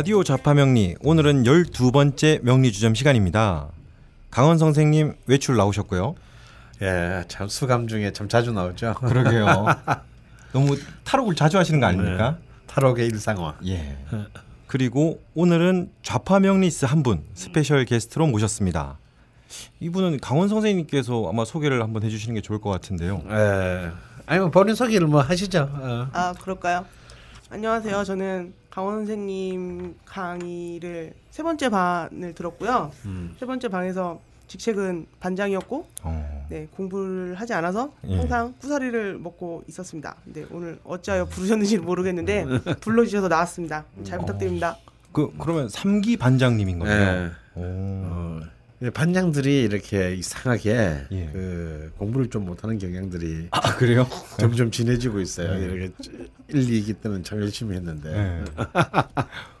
라디오 자파명리 오늘은 12번째 명리 주점 시간입니다. 강원 선생님 외출 나오셨고요. 예, 참 수감 중에 참 자주 나오죠. 그러게요. 너무 탈옥을 자주 하시는 거 아닙니까? 네, 탈옥의 일상화. 예. 그리고 오늘은 좌파 명리스 한 분 special guest로 모셨습니다. 이분은 강원 선생님께서 아마 소개를 한번 해주시는 게 좋을 것 같은데요. 예. 아니 뭐 본인 소개를 뭐 하시죠. 어. 아 그럴까요? 안녕하세요. 저는 강원 선생님 강의를 세 번째 반을 들었고요. 음. 세 번째 반에서 직책은 반장이었고, 어. 네 공부를 하지 않아서 예. 항상 쿠사리를 먹고 있었습니다. 근데 오늘 어찌하여 부르셨는지 모르겠는데 불러주셔서 나왔습니다. 잘 부탁드립니다. 그 그러면 삼기 반장님인 거예요. 예. 오. 어, 예, 반장들이 이렇게 이상하게 예. 그 공부를 좀 못하는 경향들이 아 그래요? 점점 진해지고 있어요. 네. 이렇게 1, 2기 때는 참 열심히 했는데 네.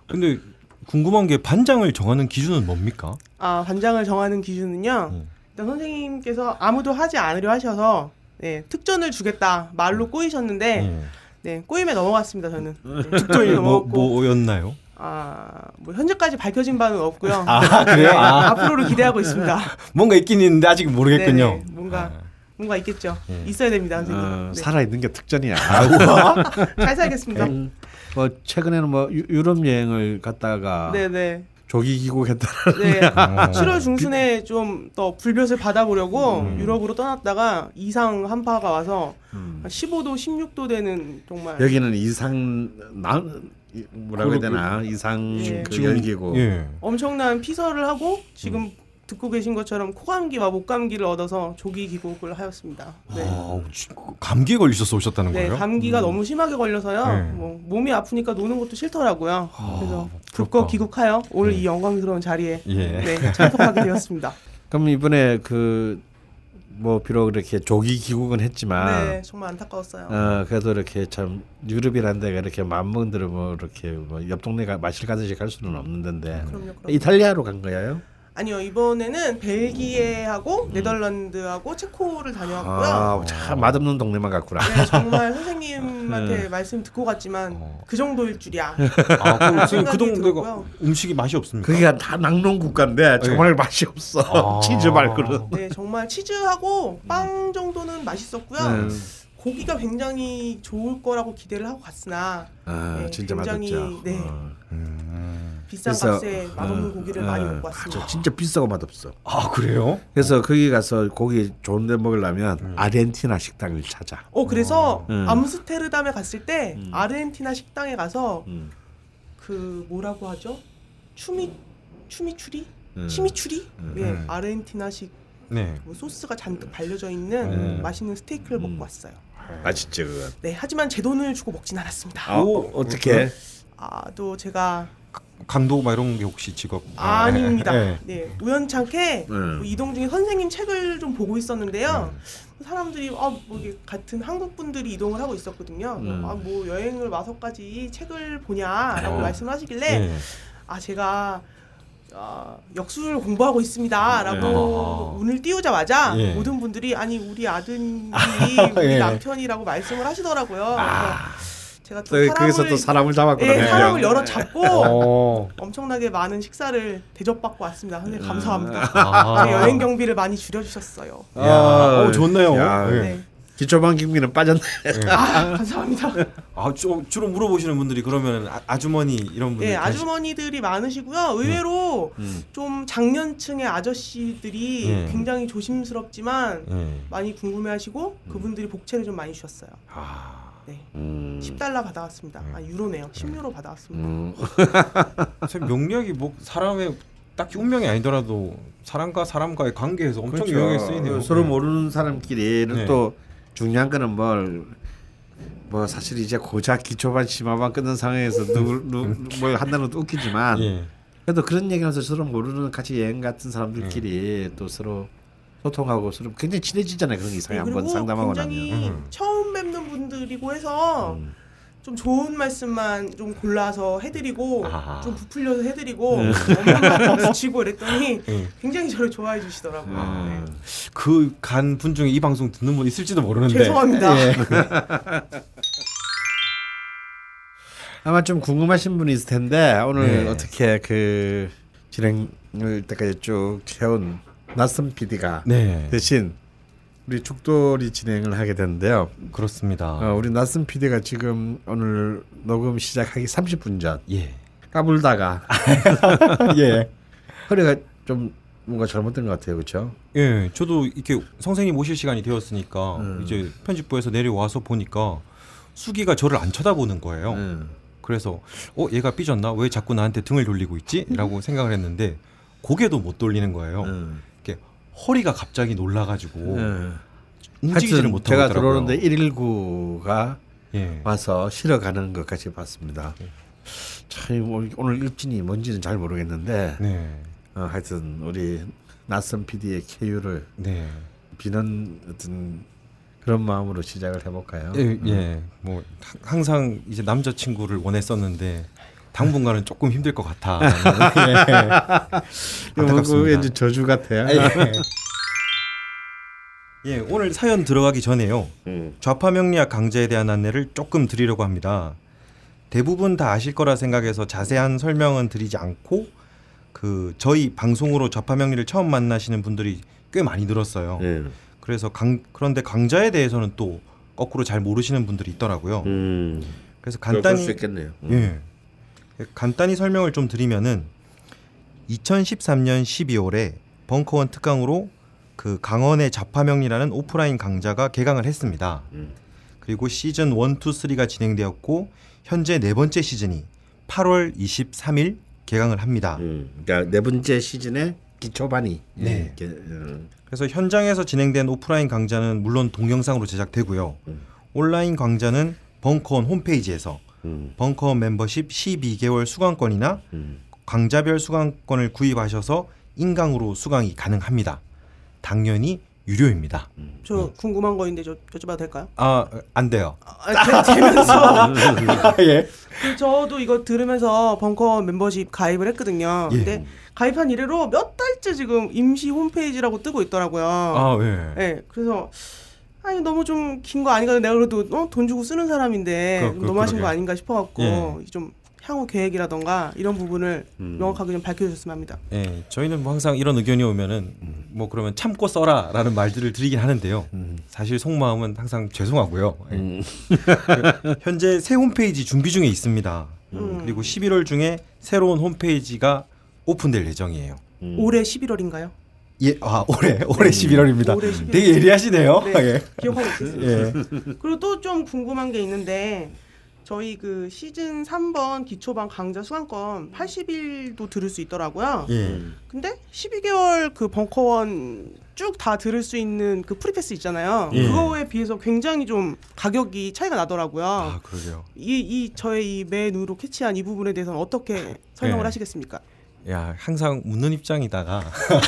근데 궁금한 게 반장을 정하는 기준은 뭡니까? 아 반장을 정하는 기준은요. 음. 일단 선생님께서 아무도 하지 않으려 하셔서 네, 특전을 주겠다 말로 꼬이셨는데 예. 네 꼬임에 넘어갔습니다. 저는 네, 특전이 뭐 넘어갔고 뭐였나요? 아뭐 현재까지 밝혀진 바는 없고요. 아 그래요? 네, 아, 앞으로를 기대하고 있습니다. 뭔가 있긴 있는데 아직 모르겠군요. 네네, 뭔가 뭔가 있겠죠. 예. 있어야 됩니다, 선생님. 어, 네. 살아 있는 게 특전이야. 잘 살겠습니다. 음, 뭐 최근에는 뭐 유, 유럽 여행을 갔다가 네네. 조기 귀국했다. 네. 어. 7월 중순에 좀 더 불볕을 받아보려고 음. 유럽으로 떠났다가 이상 한파가 와서 음. 15도, 16도 되는 정말 여기는 이상 나 이- 뭐라고 해야 되나 이상 예. 그 열기고 예. 엄청난 피서를 하고 음. 지금 듣고 계신 것처럼 코감기와 목감기를 얻어서 조기 귀국을 하였습니다. 네. 아, 지- 감기에 걸리셔서 오셨다는 네, 거예요? 감기가 너무 심하게 걸려서요. 네. 뭐 몸이 아프니까 노는 것도 싫더라고요. 그래서 부럽다. 불껏 귀국하여 오늘 네. 이 영광스러운 자리에 예. 네, 참석하게 되었습니다. 그럼 이번에 그 뭐 비록 이렇게 조기 귀국은 했지만 네, 정말 안타까웠어요. 어 그래도 이렇게 참 유럽이란 데가 이렇게 마음먹은 대로 뭐 이렇게 뭐 옆 동네가 마실 가듯이 갈 수는 없는 데인데 그럼요, 그럼요. 이탈리아로 간 거예요? 아니요, 이번에는 벨기에하고 네덜란드하고 체코를 다녀왔고요. 아, 참 맛없는 동네만 갔구나. 네, 정말 선생님한테 말씀 듣고 갔지만 어. 그 정도일 줄이야. 아, 지금 그 동네가 들었고요. 음식이 맛이 없습니까? 거기가 다 낙농 국가인데 정말 맛이 없어. 아. 치즈 말고는. 네, 정말 치즈하고 빵 정도는 맛있었고요. 음. 고기가 굉장히 좋을 거라고 기대를 하고 갔으나 아, 네, 진짜 굉장히, 맛없죠. 네. 어. 음. 비싼 그래서, 값에 맛없는 어, 고기를 어, 많이 먹고 맞아. 왔습니다. 진짜 비싸고 맛없어. 아 그래요? 그래서 거기 가서 고기 좋은데 먹으려면 아르헨티나 식당을 찾아. 어 그래서 음. 암스테르담에 갔을 때 아르헨티나 식당에 가서 음. 그 뭐라고 하죠? 추미 추미추리? 음. 치미추리? 예, 음. 아르헨티나식 네. 뭐 소스가 잔뜩 발려져 있는 음. 맛있는 스테이크를 음. 먹고 왔어요. 맛있지 그건. 네, 하지만 제 돈을 주고 먹진 않았습니다. 아, 어, 어떻게? 아, 또 제가 강도 막 이런 게 혹시 직업? 아, 아닙니다. 네. 네, 우연찮게 음. 뭐 이동 중에 선생님 책을 좀 보고 있었는데요. 사람들이 아, 뭐 이게 같은 한국 분들이 이동을 하고 있었거든요. 음. 아, 뭐 여행을 와서까지 책을 보냐라고 어. 말씀하시길래 네. 아 제가 아, 역술을 공부하고 있습니다라고 아. 운을 띄우자마자 예. 모든 분들이 아니 우리 아드님이 우리 예. 남편이라고 말씀을 하시더라고요. 아, 그래서 제가 또또 사람을 거기서 또 사람을 잡았구나. 예, 사람을 열어 잡고 어. 엄청나게 많은 식사를 대접받고 왔습니다. 선생님 감사합니다. 아. 제 여행 경비를 많이 줄여주셨어요. 야, 어, 좋네요. 야, 네. 네. 기초반 경비는 빠졌네. 아, 감사합니다. 아, 주, 주로 물어보시는 분들이 그러면 아, 아주머니 이런 분들 예, 계시- 아주머니들이 많으시고요. 의외로 음. 좀 장년층의 아저씨들이 예. 굉장히 조심스럽지만 네. 많이 궁금해하시고 그분들이 복채를 좀 많이 주셨어요. 아. 네, 음. 10달러 받아왔습니다. 아 유로네요. 10유로 받아왔습니다. 음. 참 명리학이 뭐 사람의 딱히 운명이 아니더라도 사람과 사람과의 관계에서 엄청 그렇죠. 영향이 쓰이네요. 서로 네. 모르는 사람끼리는 네. 또 중요한 거는 뭘. 뭐 사실 이제 고작 기초반 심화반 끊는 상황에서 누굴 누뭘 한다는 것도 웃기지만 예. 그래도 그런 얘기하면서 서로 모르는 같이 여행 같은 사람들끼리 또 서로 소통하고 서로 굉장히 친해지잖아요 그런 이상에 네, 한번 상담하고 굉장히 나면 음. 처음 뵙는 분들이고 해서 음. 좀 좋은 말씀만 좀 골라서 해드리고 아. 좀 부풀려서 해드리고 네. 엄마가 붙이고 이랬더니 예. 굉장히 저를 좋아해 주시더라고요. 음. 네. 그간 분 중에 이 방송 듣는 분 있을지도 모르는데. 죄송합니다. 예. 아마 좀 궁금하신 분이 있을 텐데 오늘 네. 어떻게 그 진행을 때까지 쭉 해온 낯선 PD가 네, 대신 우리 죽돌이 진행을 하게 됐는데요. 그렇습니다. 어, 우리 낯선 PD가 지금 오늘 녹음 시작하기 30분 전 예, 까불다가 예, 허리가 좀 뭔가 잘못된 것 같아요, 그렇죠? 예. 저도 이렇게 선생님 오실 시간이 되었으니까 음. 이제 편집부에서 내려와서 보니까 수기가 저를 안 쳐다보는 거예요. 음. 그래서 어 얘가 삐졌나? 왜 자꾸 나한테 등을 돌리고 있지?라고 생각을 했는데 고개도 못 돌리는 거예요. 음. 허리가 갑자기 놀라가지고 음. 움직이지를 하여튼 못하고 제가 있더라고요. 들어오는데 119가 예. 와서 실어가는 것까지 봤습니다. 참 오늘- 오늘 일진이 뭔지는 잘 모르겠는데 네. 어, 하여튼 우리 낯선 PD의 쾌유를 네. 비는 어떤 그런 마음으로 시작을 해볼까요? 예, 예. 뭐 하- 항상 이제 남자 친구를 원했었는데 당분간은 조금 힘들 것 같아. 이거 뭐 안타깝습니다. 왠지 저주 같아요. 예, 오늘 사연 들어가기 전에요. 음. 좌파 명리학 강좌에 대한 안내를 조금 드리려고 합니다. 대부분 다 아실 거라 생각해서 자세한 설명은 드리지 않고 그 저희 방송으로 좌파 명리를 처음 만나시는 분들이 꽤 많이 늘었어요. 예. 그래서 강, 그런데 강좌에 대해서는 또 거꾸로 잘 모르시는 분들이 있더라고요. 음. 그래서 간단히 수 있겠네요. 음. 예. 간단히 설명을 좀 드리면은 2013년 12월에 벙커원 특강으로 그 강원의 자파명리라는 오프라인 강좌가 개강을 했습니다. 음. 그리고 시즌 1, 2, 3가 진행되었고 현재 네 번째 시즌이 8월 23일 개강을 합니다. 음. 그러니까 네 번째 시즌의 기초반이 네. 이렇게, 음. 그래서 현장에서 진행된 오프라인 강좌는 물론 동영상으로 제작되고요. 음. 온라인 강좌는 벙커원 홈페이지에서 음. 벙커원 멤버십 12개월 수강권이나 음. 강좌별 수강권을 구입하셔서 인강으로 수강이 가능합니다. 당연히 유료입니다. 저 궁금한 거 있는데 저 여쭤봐도 될까요? 아, 안 돼요. 아, 되, 되면서 예. 그 저도 이거 들으면서 벙커 멤버십 가입을 했거든요. 예. 근데 가입한 이래로 몇 달째 지금 임시 홈페이지라고 뜨고 있더라고요. 아, 예. 네, 그래서 아니 너무 좀 긴 거 아닌가 내가 그래도 어, 돈 주고 쓰는 사람인데 그- 좀 그- 너무하신 그러게. 거 아닌가 싶어갖고 예. 좀 향후 계획이라던가 이런 부분을 음. 명확하게 좀 밝혀주셨으면 합니다. 예. 저희는 뭐 항상 이런 의견이 오면은 뭐 그러면 참고 써라라는 말들을 드리긴 하는데요. 사실 속마음은 항상 죄송하고요. 예. 음. 그 현재 새 홈페이지 준비 중에 있습니다. 음. 그리고 11월 중에 새로운 홈페이지가 오픈될 예정이에요. 음. 올해 11월인가요? 예, 아 올해 올해 11월입니다. 올해 11월. 되게 예리하시네요. 네. 예. 기억하고 있겠습니다. 예. 그리고 또 좀 궁금한 게 있는데 저희 그 시즌 3번 기초반 강좌 수강권 80일도 들을 수 있더라고요. 예. 근데 12개월 그 벙커원 쭉 다 들을 수 있는 그 free pass 있잖아요. 예. 그거에 비해서 굉장히 좀 가격이 차이가 나더라고요. 아 그러게요. 이, 이 저의 이매 눈으로 캐치한 이 부분에 대해서는 어떻게 설명을 예. 하시겠습니까? 야 항상 묻는 입장이다가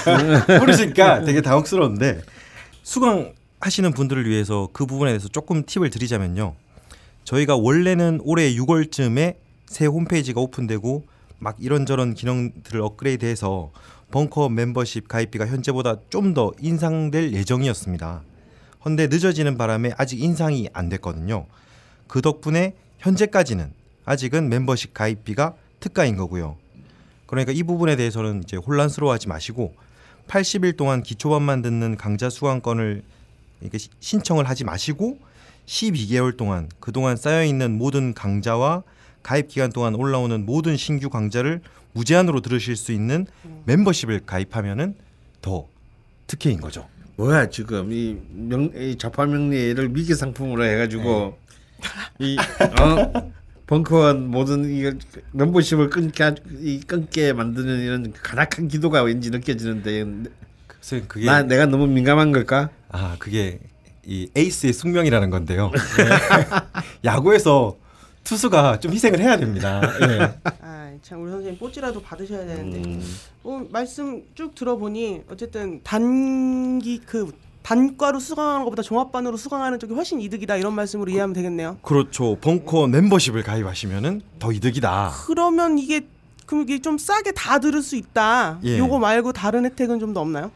모르시니까 되게 당혹스러운데 수강 하시는 분들을 위해서 그 부분에 대해서 조금 팁을 드리자면요. 저희가 원래는 올해 6월쯤에 새 홈페이지가 오픈되고 막 이런저런 기능들을 업그레이드해서 벙커 멤버십 가입비가 현재보다 좀 더 인상될 예정이었습니다. 헌데 늦어지는 바람에 아직 인상이 안 됐거든요. 그 덕분에 현재까지는 아직은 멤버십 가입비가 특가인 거고요. 그러니까 이 부분에 대해서는 이제 혼란스러워하지 마시고 80일 동안 기초반만 듣는 강좌 수강권을 이렇게 시- 신청을 하지 마시고 12개월 동안 그동안 쌓여 있는 모든 강좌와 가입 기간 동안 올라오는 모든 신규 강좌를 무제한으로 들으실 수 있는 멤버십을 가입하면은 더 특혜인 거죠. 뭐야 지금 이, 명, 이 좌파 명리를 미기 상품으로 해가지고 이 어? 벙커원 모든 이 멤버십을 끊게 끊게 만드는 이런 가락한 기도가 왠지 느껴지는데 그래서 그게 나 내가 너무 민감한 걸까? 아 그게 이 에이스의 숙명이라는 건데요. 네. 야구에서 투수가 좀 희생을 해야 됩니다. 예. 아, 참 우리 선생님 뽀찌라도 받으셔야 되는데. 음. 어, 말씀 쭉 들어보니 어쨌든 단기 그 단과로 수강하는 것보다 종합반으로 수강하는 쪽이 훨씬 이득이다 이런 말씀으로 이해하면 되겠네요. 그렇죠. 벙커 멤버십을 가입하시면은 더 이득이다. 그러면 이게 그럼 이게 좀 싸게 다 들을 수 있다. 예. 요거 말고 다른 혜택은 좀 더 없나요?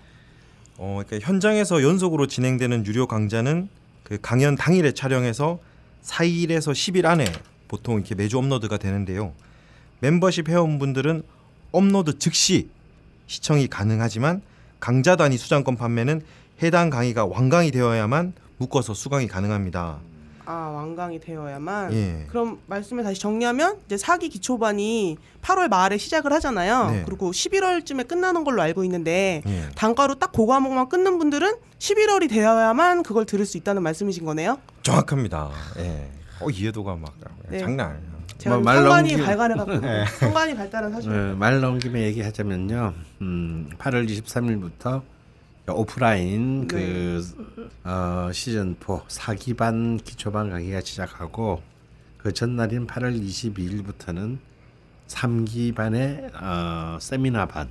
어, 그러니까 현장에서 연속으로 진행되는 유료 강좌는 그 강연 당일에 촬영해서 4일에서 10일 안에 보통 이렇게 매주 업로드가 되는데요. 멤버십 회원분들은 업로드 즉시 시청이 가능하지만 강좌 단위 수강권 판매는 해당 강의가 완강이 되어야만 묶어서 수강이 가능합니다. 아 완강이 되어야만. 예. 그럼 말씀을 다시 정리하면 이제 사기 기초반이 8월 말에 시작을 하잖아요. 네. 그리고 11월쯤에 끝나는 걸로 알고 있는데 예. 단가로 딱 그 과목만 끊는 분들은 11월이 되어야만 그걸 들을 수 있다는 말씀이신 거네요. 정확합니다. 예. 어 이해도가 막 네. 장난 아니에요. 제가 뭐좀말 상관이 넘기- 발간해갖고 상관이 발달한 사실. 어, 말 나온 김에 얘기하자면요. 음, 8월 23일부터 오프라인 그 어, 시즌 4 사기반 기초반 강의가 시작하고 그 전날인 8월 22일부터는 3기반의 어, 세미나 반,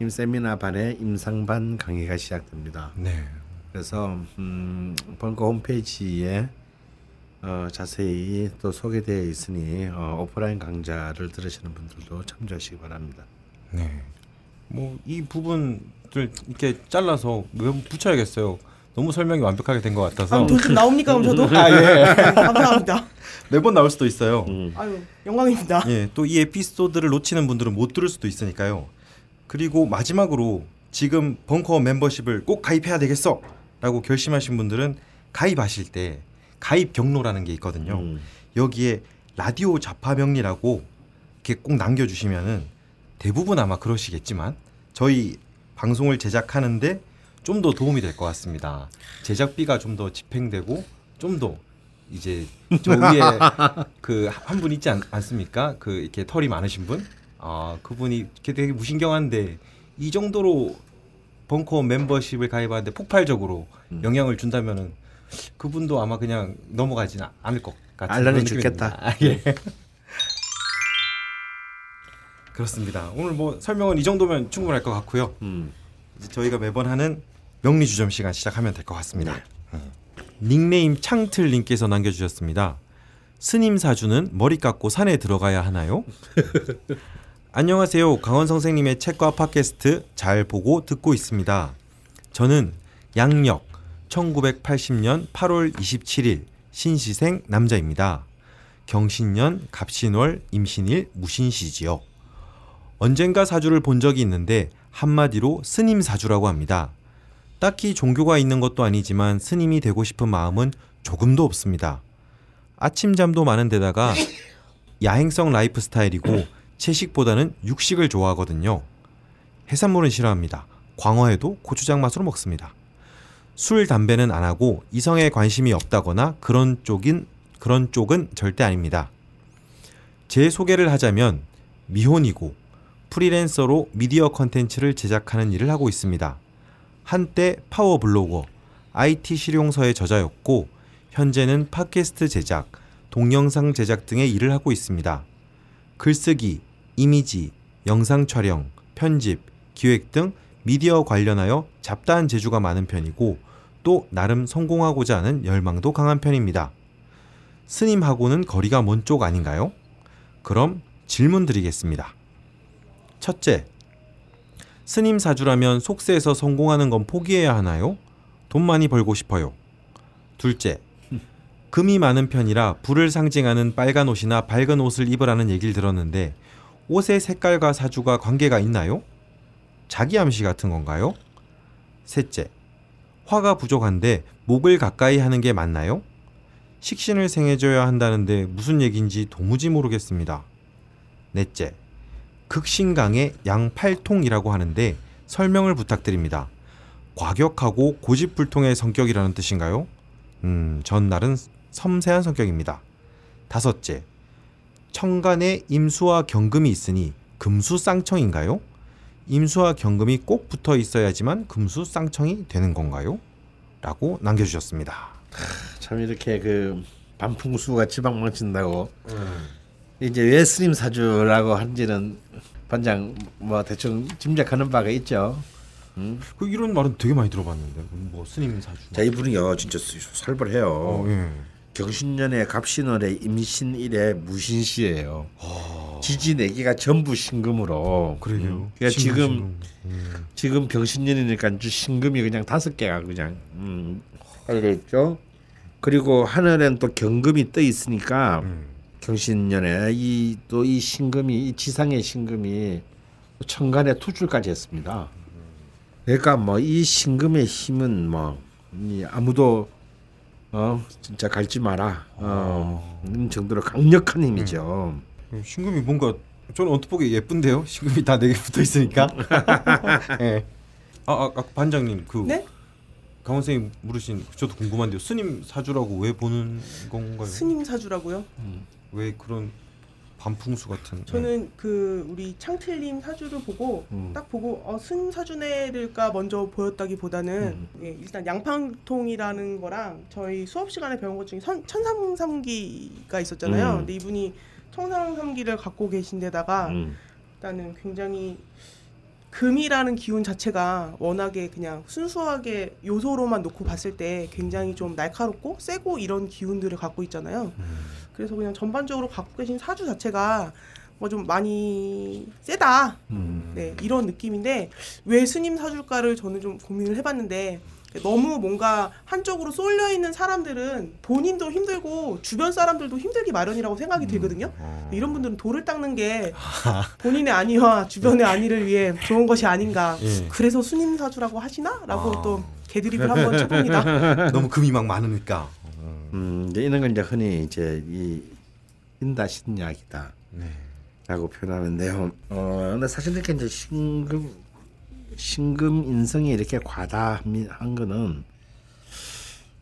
임 세미나 반의 임상반 강의가 시작됩니다. 네. 그래서 음, 벙커 홈페이지에 어, 자세히 또 소개되어 있으니 어, 오프라인 강좌를 들으시는 분들도 참조하시기 바랍니다. 네. 뭐 이 부분 들 이렇게 잘라서 왜 붙여야겠어요. 너무 설명이 완벽하게 된 것 같아서 그럼 돈좀 나옵니까 그럼 저도? 아, 예. 감사합니다. 매번 나올 수도 있어요. 아유 영광입니다. 예, 또 이 에피소드를 놓치는 분들은 못 들을 수도 있으니까요. 그리고 마지막으로 지금 벙커 멤버십을 꼭 가입해야 되겠어라고 결심하신 분들은 가입하실 때 가입 경로라는 게 있거든요. 음. 여기에 라디오 좌파 명리라고 이렇게 꼭 남겨주시면은 대부분 아마 그러시겠지만 저희 방송을 제작하는데 좀 더 도움이 될 것 같습니다. 제작비가 좀 더 집행되고 좀 더 이제 저 위에 그 한 분 있지 않, 않습니까? 그 이렇게 털이 많으신 분, 아 그분이 되게 무신경한데 이 정도로 벙커 멤버십을 가입하는데 폭발적으로 영향을 준다면은 그분도 아마 그냥 넘어가지는 않을 것 같은 그런 죽겠다. 아, 예. 그렇습니다. 오늘 뭐 설명은 이 정도면 충분할 것 같고요. 음. 이제 저희가 매번 하는 명리 주점 시간 시작하면 될 것 같습니다. 음. 닉네임 창틀님께서 남겨주셨습니다. 스님 사주는 머리 깎고 산에 들어가야 하나요? 안녕하세요. 강원 선생님의 책과 팟캐스트 잘 보고 듣고 있습니다. 저는 양력 1980년 8월 27일 신시생 남자입니다. 경신년 갑신월 임신일 무신시지요. 언젠가 사주를 본 적이 있는데 한마디로 스님 사주라고 합니다. 딱히 종교가 있는 것도 아니지만 스님이 되고 싶은 마음은 조금도 없습니다. 아침잠도 많은 데다가 야행성 라이프 스타일이고 채식보다는 육식을 좋아하거든요. 해산물은 싫어합니다. 광어회도 고추장 맛으로 먹습니다. 술, 담배는 안 하고 이성에 관심이 없다거나 그런 쪽인 그런 쪽은 절대 아닙니다. 제 소개를 하자면 미혼이고 프리랜서로 미디어 컨텐츠를 제작하는 일을 하고 있습니다. 한때 파워 블로거, IT 실용서의 저자였고 현재는 팟캐스트 제작, 동영상 제작 등의 일을 하고 있습니다. 글쓰기, 이미지, 영상 촬영, 편집, 기획 등 미디어 관련하여 잡다한 재주가 많은 편이고 또 나름 성공하고자 하는 열망도 강한 편입니다. 스님하고는 거리가 먼 쪽 아닌가요? 그럼 질문 드리겠습니다. 첫째, 스님 사주라면 속세에서 성공하는 건 포기해야 하나요? 돈 많이 벌고 싶어요. 둘째, 금이 많은 편이라 불을 상징하는 빨간 옷이나 밝은 옷을 입으라는 얘기를 들었는데 옷의 색깔과 사주가 관계가 있나요? 자기 암시 같은 건가요? 셋째, 화가 부족한데 목을 가까이 하는 게 맞나요? 식신을 생해줘야 한다는데 무슨 얘기인지 도무지 모르겠습니다. 넷째, 극신강의 양팔통이라고 하는데 설명을 부탁드립니다. 과격하고 고집불통의 성격이라는 뜻인가요? 음, 전 날은 섬세한 성격입니다. 다섯째, 청간에 임수와 경금이 있으니 금수 쌍청인가요? 임수와 경금이 꼭 붙어 있어야지만 금수 쌍청이 되는 건가요? 라고 남겨주셨습니다. 참 이렇게 그 반풍수가 지방 망친다고 이제 왜 스님 사주라고 한지는 반장 뭐 대충 짐작하는 바가 있죠. 그 이런 말은 되게 많이 들어봤는데 뭐 스님 사주. 자 이분이요 진짜 살벌해요. 어, 예. 경신년에 갑신월에 임신일에 무신시예요. 지지 네 개가 전부 신금으로. 그러게요. 음. 그러니까 신금, 지금 신금. 음. 지금 병신년이니까 주 신금이 그냥 다섯 개가 그냥 음, 깔려 있죠. 그리고 하늘엔 또 경금이 떠 있으니까 음. 경신년에 이 또 이 신금이 이 지상의 신금이 천간에 투출까지 했습니다. 그러니까 뭐 이 신금의 힘은 뭐이 아무도 어 진짜 갈지 마라 어 정도로 강력한 힘이죠. 신금이 뭔가 저는 언뜻 보기 예쁜데요. 신금이 다네개 붙어 있으니까. 예. 아, 아, 아 반장님 그 네? 강원 선생님 물으신 저도 궁금한데요. 스님 사주라고 왜 보는 건가요? 스님 사주라고요? 왜 그런 반풍수 같은? 저는 그 우리 창틀님 사주를 보고 음. 딱 보고 어, 스님 사주네들까 먼저 보였다기보다는 음. 예, 일단 양팡통이라는 거랑 저희 수업 시간에 배운 것 중에 선, 천삼삼기가 있었잖아요. 음. 근데 이분이 천삼삼기를 갖고 계신데다가 음. 일단은 굉장히 금이라는 기운 자체가 워낙에 그냥 순수하게 요소로만 놓고 봤을 때 굉장히 좀 날카롭고 세고 이런 기운들을 갖고 있잖아요. 그래서 그냥 전반적으로 갖고 계신 사주 자체가 뭐 좀 많이 세다. 음. 네, 이런 느낌인데 왜 스님 사줄까를 저는 좀 고민을 해봤는데 너무 뭔가 한쪽으로 쏠려 있는 사람들은 본인도 힘들고 주변 사람들도 힘들기 마련이라고 생각이 들거든요. 어. 이런 분들은 돌을 닦는 게 본인의 안위와 주변의 안위를 위해 좋은 것이 아닌가. 예. 그래서 스님 사주라고 하시나?라고 아. 또 개드립을 한번 쳐봅니다. 너무 금이 막 많으니까. 음, 이제 이런 건 이제 흔히 이제 이 인다신약이다. 네. 라고 표현하는데요. 어, 근데 사실 이렇게 이제 신금 신금 인성이 이렇게 과다한 거는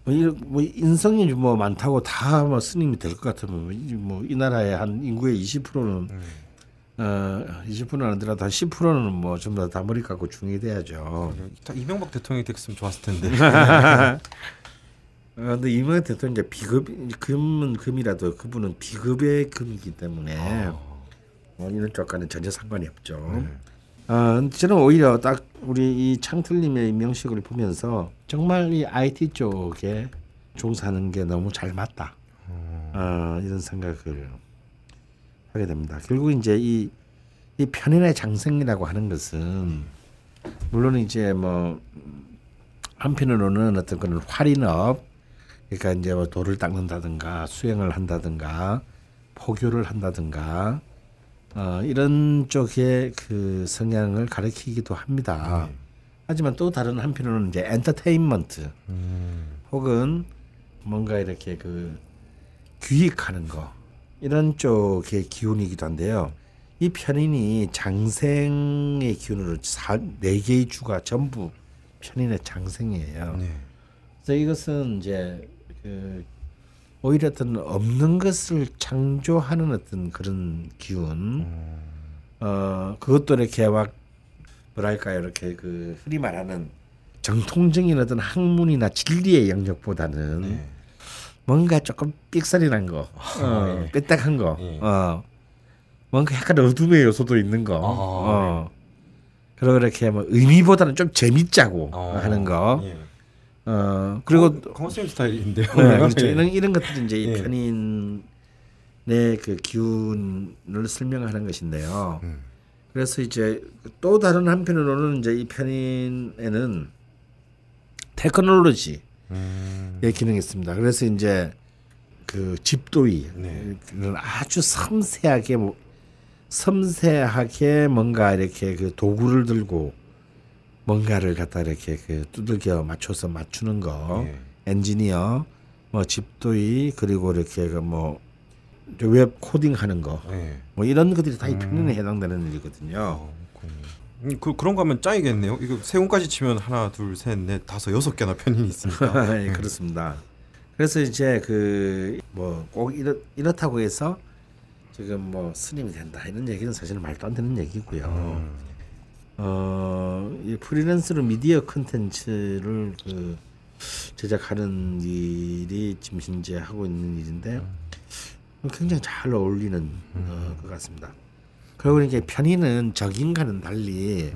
뭐, 이, 뭐 인성이 뭐 많다고 다 뭐 스님이 될 것 같으면 뭐이 나라의 한 인구의 20%는 어 20%는 아니더라도 한 10%는 뭐 전부 다, 다 머리 깎고 중이 돼야죠. 다 이명박 대통령이 됐으면 좋았을 텐데. 어, 근데 이명박 대통령 이제 비급 금은 금이라도 그분은 비급의 금이기 때문에 뭐 이런 쪽과는 전혀 상관이 없죠. 어, 근데 저는 오히려 딱 우리 이 창틀님의 명식을 보면서 정말 이 IT 쪽에 종사하는 게 너무 잘 맞다. 어, 이런 생각을 하게 됩니다. 결국 이제 이, 이 편인의 장생이라고 하는 것은 물론 이제 뭐 한편으로는 어떤 그런 활인업 그러니까 이제 뭐 돌을 닦는다든가 수행을 한다든가 포교를 한다든가 어, 이런 쪽의 그 성향을 가리키기도 합니다. 하지만 또 다른 한편으로는 이제 엔터테인먼트 혹은 뭔가 이렇게 그 귀익하는 거 이런 쪽의 기운이기도 한데요. 이 편인이 장생의 기운으로 사, 네 개의 주가 전부 편인의 장생이에요. 네. 그래서 이것은 이제 그 오히려 어떤 없는 것을 창조하는 어떤 그런 기운, 어 그것도 이렇게 막 뭐랄까요 이렇게 그 흔히 말하는 정통적인 어떤 학문이나 진리의 영역보다는 네. 뭔가 조금 삑사리 난 거, 어, 예. 삐딱한 거, 예. 어, 뭔가 약간 어둠의 요소도 있는 거, 아, 어. 그리고 이렇게 뭐 의미보다는 좀 재밌자고 어. 하는 거, 예. 어, 그리고 선생님 스타일인데요. 네, 그렇죠. 예. 이런 이런 것들이 이제 이 예. 편인의 그 기운을 설명하는 것인데요. 음. 그래서 이제 또 다른 한편으로는 이제 이 편인에는 테크놀로지의 음. 기능이 있습니다. 그래서 이제 그 집도의 네. 아주 섬세하게 뭐 섬세하게 뭔가 이렇게 그 도구를 들고 뭔가를 갖다 이렇게 그 두들겨 맞춰서 맞추는 거 예. 엔지니어 뭐 집도의 그리고 이렇게 그 그뭐웹 코딩 하는 거 예. 뭐 이런 것들이 다이 편인에 해당되는 일이거든요. 음, 그 그런 거 하면 짱이겠네요. 이거 세 운까지 치면 하나, 둘, 셋, 넷, 다섯, 여섯 개나 편인이 있으니까. 예, 그렇습니다. 그래서 이제 그 뭐 꼭 이렇, 이렇다고 해서 지금 뭐 스님이 된다 이런 얘기는 사실 말도 안 되는 얘기고요. 음. 어, 이 프리랜서로 미디어 컨텐츠를 그 제작하는 일이 지금 현재 하고 있는 일인데 굉장히 잘 어울리는 어, 것 같습니다. 그리고 이게 편의는 적인과는 달리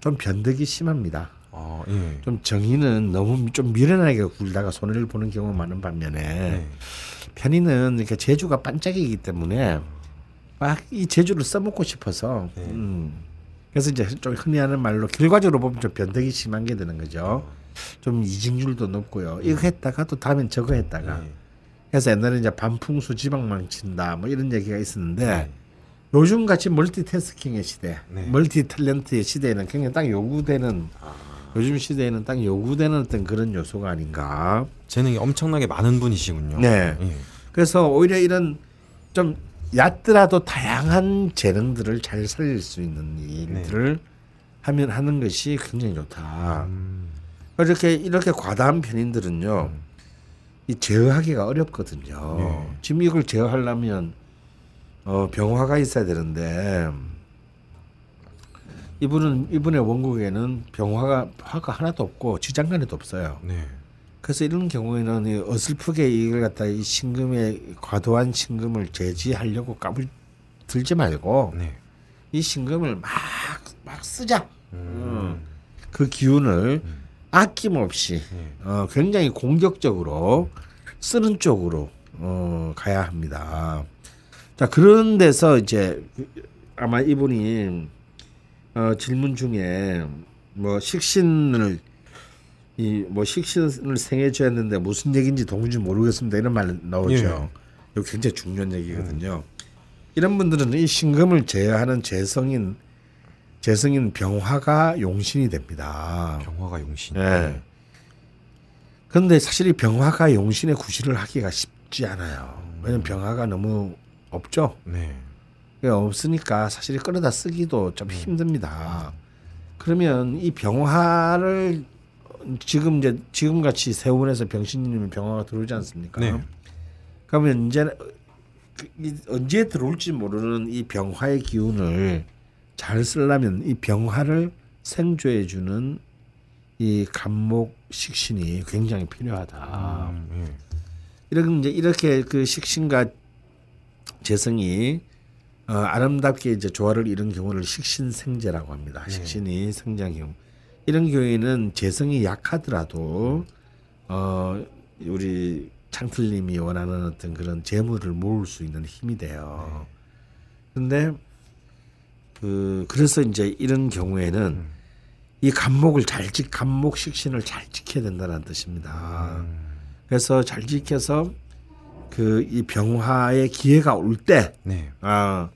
좀 변덕이 심합니다. 아, 예. 좀 정의는 너무 좀 미련하게 굴다가 손해를 보는 경우가 많은 반면에 네. 편의는 이렇게 재주가 반짝이기 때문에 막 이 재주를 써먹고 싶어서 네. 음. 그래서 이제 좀 흔히 하는 말로 결과적으로 보면 좀 변덕이 심한 게 되는 거죠. 좀 이직률도 높고요. 이거 했다가 또 다음엔 저거 했다가 네. 그래서 옛날에 이제 반풍수 지방 망 친다 뭐 이런 얘기가 있었는데 네. 요즘 같이 멀티태스킹의 시대, 네. 멀티 탤런트의 시대에는 굉장히 딱 요구되는 요즘 시대에는 딱 요구되는 어떤 그런 요소가 아닌가. 재능이 엄청나게 많은 분이시군요. 네. 예. 그래서 오히려 이런 좀 얕더라도 다양한 재능들을 잘 살릴 수 있는 일들을 하면 하는 것이 굉장히 좋다. 음, 이렇게 이렇게 과다한 편인들은요, 이 제어하기가 어렵거든요. 네. 지금 이걸 제어하려면 어, 병화가 있어야 되는데 이분은 이분의 원국에는 병화가 화가 하나도 없고 지장간에도 없어요. 네. 그래서 이런 경우에는 이 어설프게 이걸 갖다 이 신금의 과도한 신금을 제지하려고 까불 들지 말고 네. 이 신금을 막 막 쓰자. 음. 그 기운을 아낌없이 네. 어, 굉장히 공격적으로 쓰는 쪽으로 어, 가야 합니다. 자 그런 데서 이제 아마 이분이 어, 질문 중에 뭐 식신을 이 뭐 식신을 생해줘야했는데 무슨 얘기인지 도무지 모르겠습니다 이런 말 나오죠. 예. 이거 굉장히 중요한 얘기거든요. 이런 분들은 이 신금을 제어하는 재성인 재성인 병화가 용신이 됩니다. 병화가 용신. 예. 그런데 사실 이 병화가 용신의 구실을 하기가 쉽지 않아요. 왜냐면 병화가 너무 없죠. 네. 그러니까 없으니까 사실 끌어다 쓰기도 좀 힘듭니다. 그러면 이 병화를 지금 이제 지금 같이 세운에서 병신님이 병화가 들어오지 않습니까? 네. 그러면 이제 언제 들어올지 모르는 이 병화의 기운을 잘 쓰려면 이 병화를 생조해 주는 이 간목 식신이 굉장히 필요하다. 음, 예. 이런 이제 이렇게 그 식신과 재성이 어, 아름답게 이제 조화를 이룬 경우를 식신생재라고 합니다. 네. 식신이 성장 경우 이런 경우에는 재성이 약하더라도 어 우리 창틀님이 원하는 어떤 그런 재물을 모을 수 있는 힘이 돼요. 근데 그 그래서 이제 이런 경우에는 이 간목을 잘 지, 간목 식신을 잘 지켜야 된다는 뜻입니다. 그래서 잘 지켜서 그 이 병화의 기회가 올 때, 네. 아,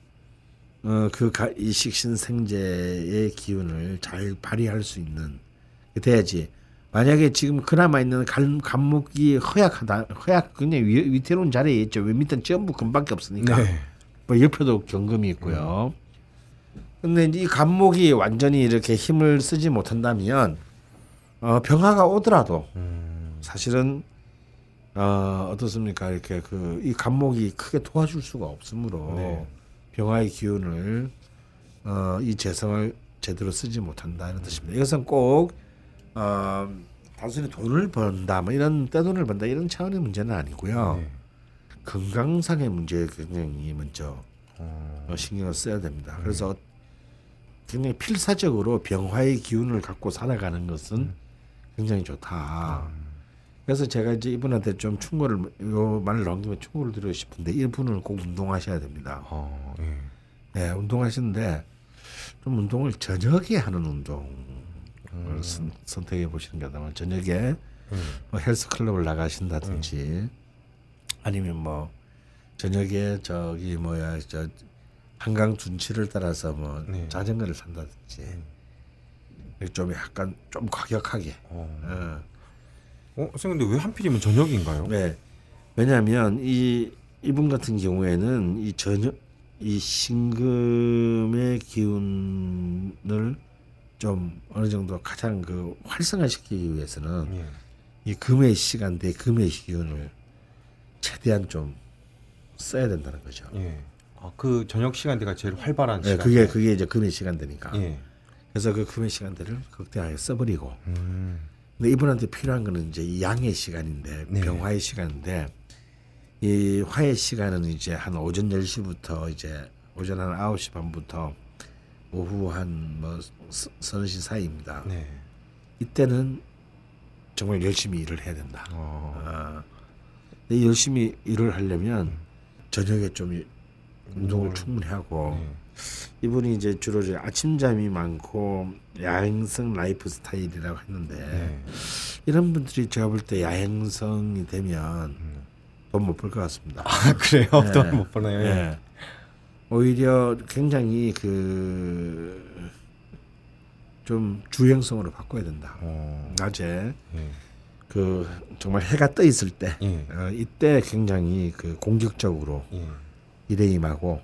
어, 그이 식신 생재의 기운을 잘 발휘할 수 있는 게 돼야지. 만약에 지금 그나마 있는 간, 간목이 허약하다, 허약 그냥 위, 위태로운 자리에 있죠. 왜 밑에 전부 금밖에 없으니까. 네. 뭐 옆에도 경금이 있고요. 근데 이제 이 간목이 완전히 이렇게 힘을 쓰지 못한다면 어, 병화가 오더라도 음, 사실은 어, 어떻습니까? 이렇게 그 이 간목이 크게 도와줄 수가 없으므로 네. 병화의 기운을 어, 이 재성을 제대로 쓰지 못한다는 뜻입니다. 이것은 꼭 어, 단순히 돈을 번다, 뭐 이런 떼돈을 번다 이런 차원의 문제는 아니고요. 네. 건강상의 문제에 굉장히 먼저 어, 어, 신경을 써야 됩니다. 그래서 굉장히 필사적으로 병화의 기운을 갖고 살아가는 것은 굉장히 좋다. 그래서 제가 이제 이분한테 좀 충고를 요 말을 나온 김에 충고를 드리고 싶은데 이분은 꼭 운동하셔야 됩니다. 어, 예. 네, 운동하시는데 좀 운동을 저녁에 하는 운동을 선, 선택해 보시는 게 아마 저녁에 뭐 헬스 클럽을 나가신다든지 아니면 뭐 저녁에 저기 뭐야 저 한강 둔치를 따라서 뭐 네. 자전거를 산다든지 좀 약간 좀 과격하게 어. 어. 어, 선생님 근데 왜 하필이면 저녁인가요? 네. 왜냐하면 이 이분 같은 경우에는 이 전혀 이 신금의 기운을 좀 어느 정도 가장 그 활성화시키기 위해서는 예. 이 금의 시간대 금의 기운을 최대한 좀 써야 된다는 거죠. 예. 아, 그 저녁 시간대가 제일 활발한 네, 시간. 그게 그게 이제 금의 시간대니까. 예. 그래서 그 금의 시간대를 극대하게 써버리고. 음. 근데 이분한테 필요한 거는 이제 이 양의 시간인데 네. 병화의 시간인데 이 화의 시간은 이제 한 오전 10시부터 이제 오전 한 9시 반부터 오후 한뭐 서너 시 사이입니다. 네. 이때는 정말 열심히 일을 해야 된다. 어. 아, 근데 열심히 일을 하려면 저녁에 좀 이- 운동을 충분히 하고 네. 이분이 이제 주로 이제 아침잠이 많고 야행성 라이프 스타일이라고 했는데 네. 이런 분들이 제가 볼 때 야행성이 되면 음. 돈못 벌 것 같습니다. 아 그래요? 네. 돈못 버네요. 예. 예. 오히려 굉장히 그 좀 주행성으로 바꿔야 된다. 어, 낮에 예. 그 정말 해가 떠 있을 때 예. 어, 이때 굉장히 그 공격적으로 예. 일에 임하고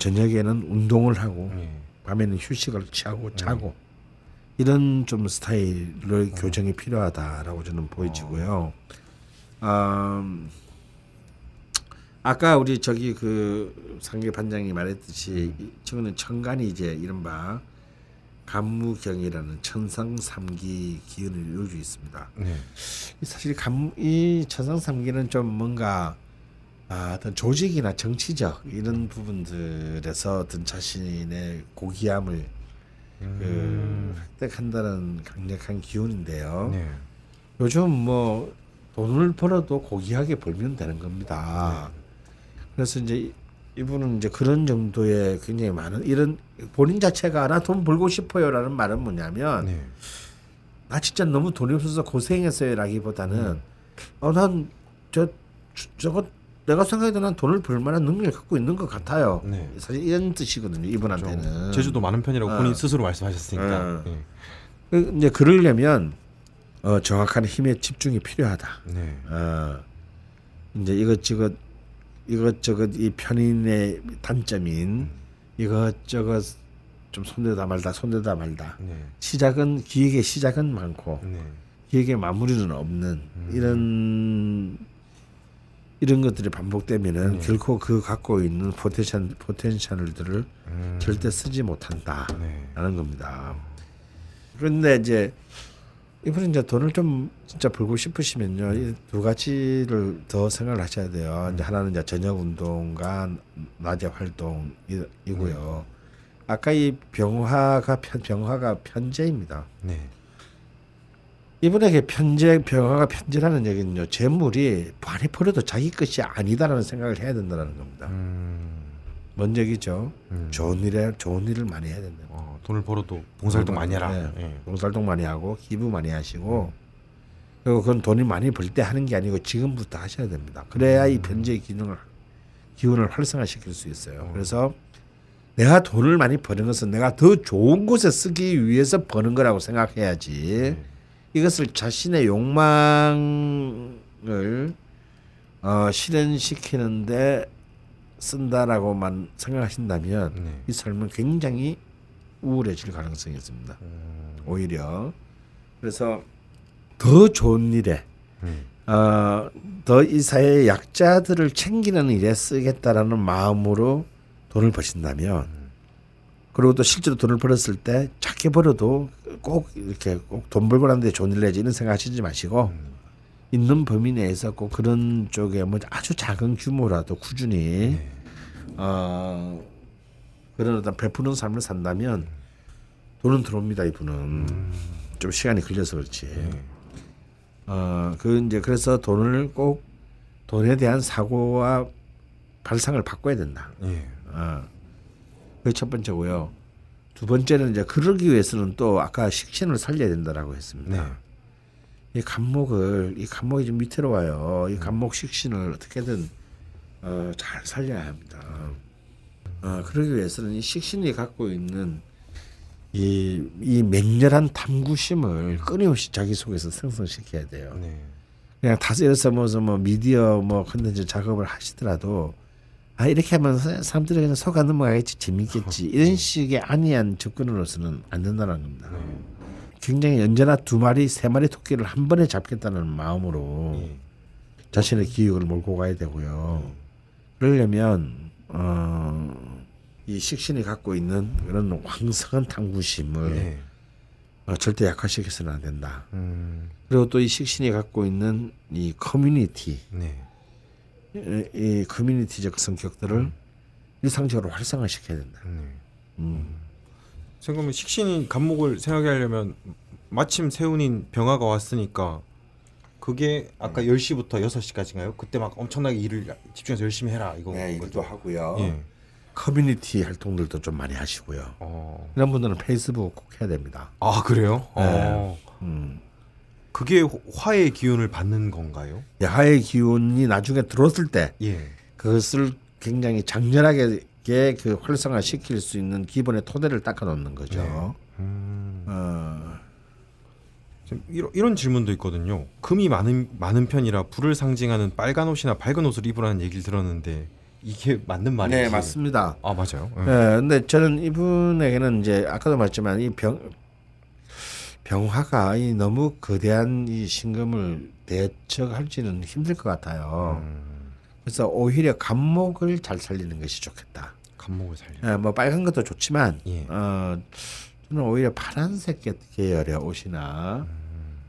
저녁에는 운동을 하고 예. 밤에는 휴식을 취하고 자고 이런 좀 스타일의 교정이 필요하다라고 저는 보여지고요. 음, 아까 우리 저기 그 상계 반장이 말했듯이 이 저거는 천간이 이제 이른바 간무경이라는 천상 삼기 기운을 이루어져 있습니다. 네. 이 사실 감, 이 천상 삼기는 좀 뭔가 아, 어떤 조직이나 정치적 이런 부분들에서 어떤 자신의 고귀함을 그 획득한다는 강력한 기운인데요. 네. 요즘 뭐 돈을 벌어도 고귀하게 벌면 되는 겁니다. 그래서 이제 이- 이분은 이제 그런 정도의 굉장히 많은 이런 본인 자체가 나 돈 벌고 싶어요라는 말은 뭐냐면 네. 나 진짜 너무 돈이 없어서 고생했어요라기보다는 어난저 저거 내가 생각해도 난 돈을 벌 만한 능력을 갖고 있는 것 같아요. 네. 사실 이런 뜻이거든요. 이분한테는. 좀 제주도 많은 편이라고 어. 본인 스스로 말씀하셨으니까. 어. 예. 그 이제 그러려면 어, 정확한 힘의 집중이 필요하다. 네. 어, 이제 이것저것 이것저것 이 편인의 단점인 이것저것 좀 손대다 말다 손대다 말다. 네. 시작은 기획의 시작은 많고 네. 기획의 마무리는 없는 이런 이런 것들이 반복되면은 네. 결코 그 갖고 있는 potential potential들을 음. 절대 쓰지 못한다라는 네. 겁니다. 그런데 이제 이분은 이제 돈을 좀 진짜 벌고 싶으시면요 이 두 가지를 더 생각을 하셔야 돼요. 이제 하나는 이제 저녁 운동과 낮에 활동이고요. 아까 이 병화가 편, 병화가 편제입니다. 네. 이분에게 편제 병화가 편제라는 얘기는요 재물이 많이 벌어도 자기 것이 아니다라는 생각을 해야 된다는 겁니다. 음. 뭔 얘기죠? 음. 좋은 일에 좋은 일을 많이 해야 된다. 어, 돈을 벌어도 봉사활동 많이 해라. 네. 예. 봉사활동 많이 하고 기부 많이 하시고 그리고 그건 돈이 많이 벌 때 하는 게 아니고 지금부터 하셔야 됩니다. 그래야 이 변제의 기능을 기운을 활성화시킬 수 있어요. 그래서 내가 돈을 많이 버는 것은 내가 더 좋은 곳에 쓰기 위해서 버는 거라고 생각해야지. 이것을 자신의 욕망을 어, 실현시키는데 쓴다라고만 생각하신다면 네. 이 삶은 굉장히 우울해질 가능성이 있습니다. 음. 오히려 그래서 더 좋은 일에 음. 어, 더 이 사회의 약자들을 챙기는 일에 쓰겠다라는 마음으로 돈을 버신다면 그리고 또 실제로 돈을 벌었을 때 작게 벌어도 꼭 이렇게 꼭 돈 벌고 나는데 좋은 일 내지 이런 생각하시지 마시고 있는 범위 내에서 꼭 그런 쪽에 뭐 아주 작은 규모라도 꾸준히 어, 그런 어떤 베푸는 삶을 산다면 돈은 들어옵니다 이분은 좀 시간이 걸려서 그렇지. 어, 그 이제 그래서 돈을 꼭 돈에 대한 사고와 발상을 바꿔야 된다. 예. 어. 그게 첫 번째고요. 두 번째는 이제 그러기 위해서는 또 아까 식신을 살려야 된다라고 했습니다. 네. 이 간목을 이 간목이 좀 밑으로 와요. 이 간목 식신을 어떻게든 어, 잘 살려야 합니다. 어, 그러기 위해서는 이 식신이 갖고 있는 이, 이 맹렬한 탐구심을 끊임없이 자기 속에서 생성시켜야 돼요. 네. 그냥 다섯 여섯 뭐서 뭐 미디어 뭐 컨텐츠 작업을 하시더라도 아 이렇게 하면 사- 사람들이 그냥 속아 넘어가겠지 재밌겠지 이런 식의 안이한 접근으로서는 안 된다는 겁니다. 굉장히 언제나 두 마리 세 마리 토끼를 한 번에 잡겠다는 마음으로 예. 자신의 기획을 몰고 가야 되고요. 그러려면 어, 이 식신이 갖고 있는 그런 왕성한 탐구심을 네. 어, 절대 약화시켜서는 안 된다. 음. 그리고 또 이 식신이 갖고 있는 이 커뮤니티, 네. 이, 이 커뮤니티적 성격들을 일상적으로 활성화시켜야 된다. 네. 음. 생각하면 식신이 간목을 생각해 하려면 마침 세운인 병화가 왔으니까 그게 아까 10시부터 6시까지인가요? 그때 막 엄청나게 일을 집중해서 열심히 해라 이거 네, 이것도 하고요. 예. 커뮤니티 활동들도 좀 많이 하시고요. 어. 이런 분들은 페이스북 꼭 해야 됩니다. 아 그래요? 네. 어. 음. 그게 화의 기운을 받는 건가요? 야의 기운이 나중에 들어왔을 때 예. 그것을 굉장히 장렬하게 그 활성화 시킬 수 있는 기본의 토대를 닦아 놓는 거죠. 음, 어, 좀 이런, 이런 질문도 있거든요. 금이 많은 많은 편이라 불을 상징하는 빨간 옷이나 밝은 옷을 입으라는 얘기를 들었는데 이게 맞는 말인지? 네 맞습니다. 아 맞아요. 예. 네, 근데 저는 이분에게는 이제 아까도 말했지만 이 병 병화가 이 너무 거대한 이 신금을 대처할지는 힘들 것 같아요. 음, 그래서 오히려 간목을 잘 살리는 것이 좋겠다. 간목을 살려. 예, 뭐 빨간 것도 좋지만 예. 어, 저는 오히려 파란색 계- 계열의 옷이나